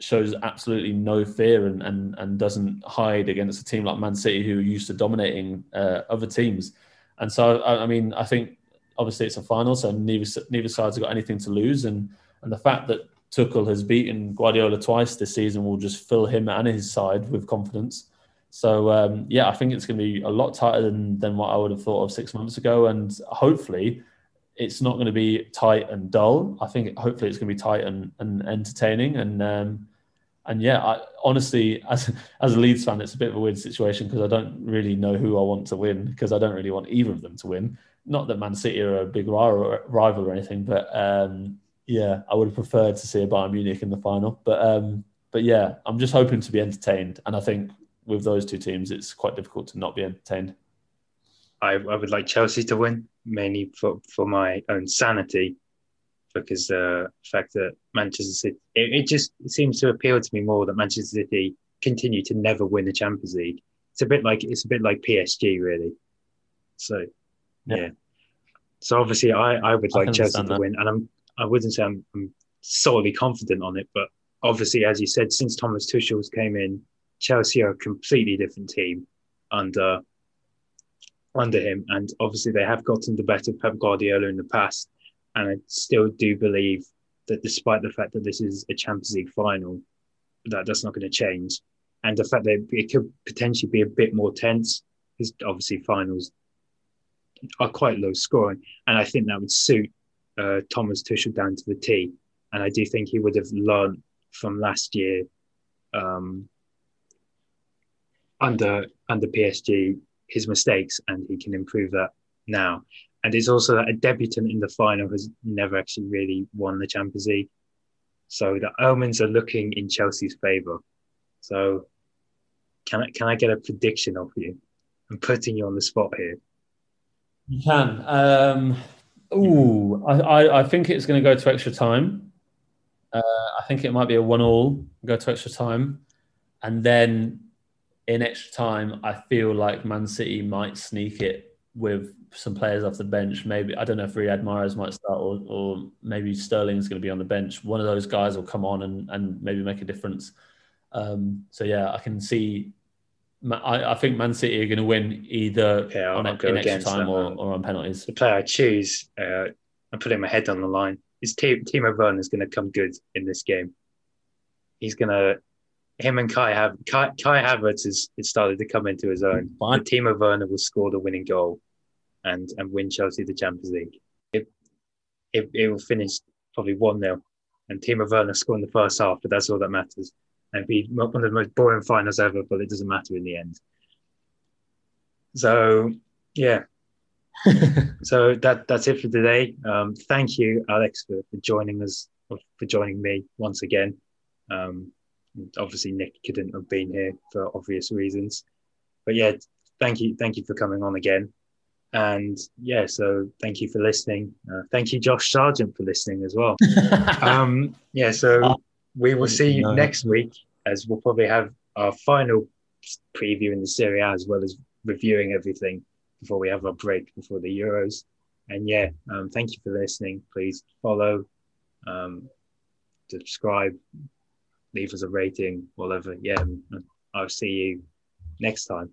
shows absolutely no fear and, and, and doesn't hide against a team like Man City who are used to dominating uh, other teams. And so, I, I, mean, I think obviously it's a final, so neither neither side's got anything to lose. And and the fact that Tuchel has beaten Guardiola twice this season will just fill him and his side with confidence. So um, yeah, I think it's going to be a lot tighter than than what I would have thought of six months ago, and hopefully it's not going to be tight and dull. I think hopefully it's going to be tight and, and entertaining. And um, and yeah, I, honestly, as as a Leeds fan, it's a bit of a weird situation because I don't really know who I want to win because I don't really want either of them to win. Not that Man City are a big rival, or anything, but um, yeah, I would have preferred to see a Bayern Munich in the final. But um, but yeah, I'm just hoping to be entertained, and I think with those two teams, it's quite difficult to not be entertained. I, I would like Chelsea to win, mainly for, for my own sanity, because the fact that Manchester City, it, it just it seems to appeal to me more that Manchester City continue to never win the Champions League. It's a bit like it's a bit like PSG, really. So, yeah. yeah. So obviously, I, I would like I Chelsea to that. win, and I'm I wouldn't say I'm, I'm solely confident on it, but obviously, as you said, since Thomas Tuchel's came in, Chelsea are a completely different team under under him. And obviously, they have gotten the better of Pep Guardiola in the past. And I still do believe that despite the fact that this is a Champions League final, that that's not going to change. And the fact that it could potentially be a bit more tense, because obviously finals are quite low scoring. And I think that would suit uh, Thomas Tuchel down to the T. And I do think he would have learned from last year um, under under PSG his mistakes and he can improve that now. And it's also that a debutant in the final has never actually really won the Champions League. So the omens are looking in Chelsea's favour. So can I can I get a prediction of you? I'm putting you on the spot here. You can. Um, ooh, I, I, I think it's going to go to extra time. Uh, I think it might be a one-all, go to extra time, and then in extra time, I feel like Man City might sneak it with some players off the bench. Maybe I don't know if Riyad Mahrez might start, or, or maybe Sterling's going to be on the bench. One of those guys will come on and, and maybe make a difference. Um, so yeah, I can see. I, I think Man City are going to win either yeah, on in extra time or, or, on penalties. The player I choose, uh, I'm putting my head on the line. Is Timo Werner is going to come good in this game. He's going to him and Kai have Kai, Kai Havertz has started to come into his own. Fine. Timo Werner will score the winning goal, and and win Chelsea the Champions League. It it, it will finish probably one 0 and Timo Werner scoring the first half, but that's all that matters. And be one of the most boring finals ever, but it doesn't matter in the end. So yeah. so that that's it for today. Um, thank you, Alex, for, for joining us, for joining me once again. Um, obviously Nic couldn't have been here for obvious reasons. But yeah, thank you, thank you for coming on again. And yeah, so thank you for listening. Uh, thank you, Josh Sargent, for listening as well. um, yeah, so ah, we will see you next week as we'll probably have our final preview in the Serie A as well as reviewing everything before we have our break before the Euros. And yeah, um, thank you for listening. Please follow, um, subscribe, leave us a rating, whatever. Yeah, I'll see you next time.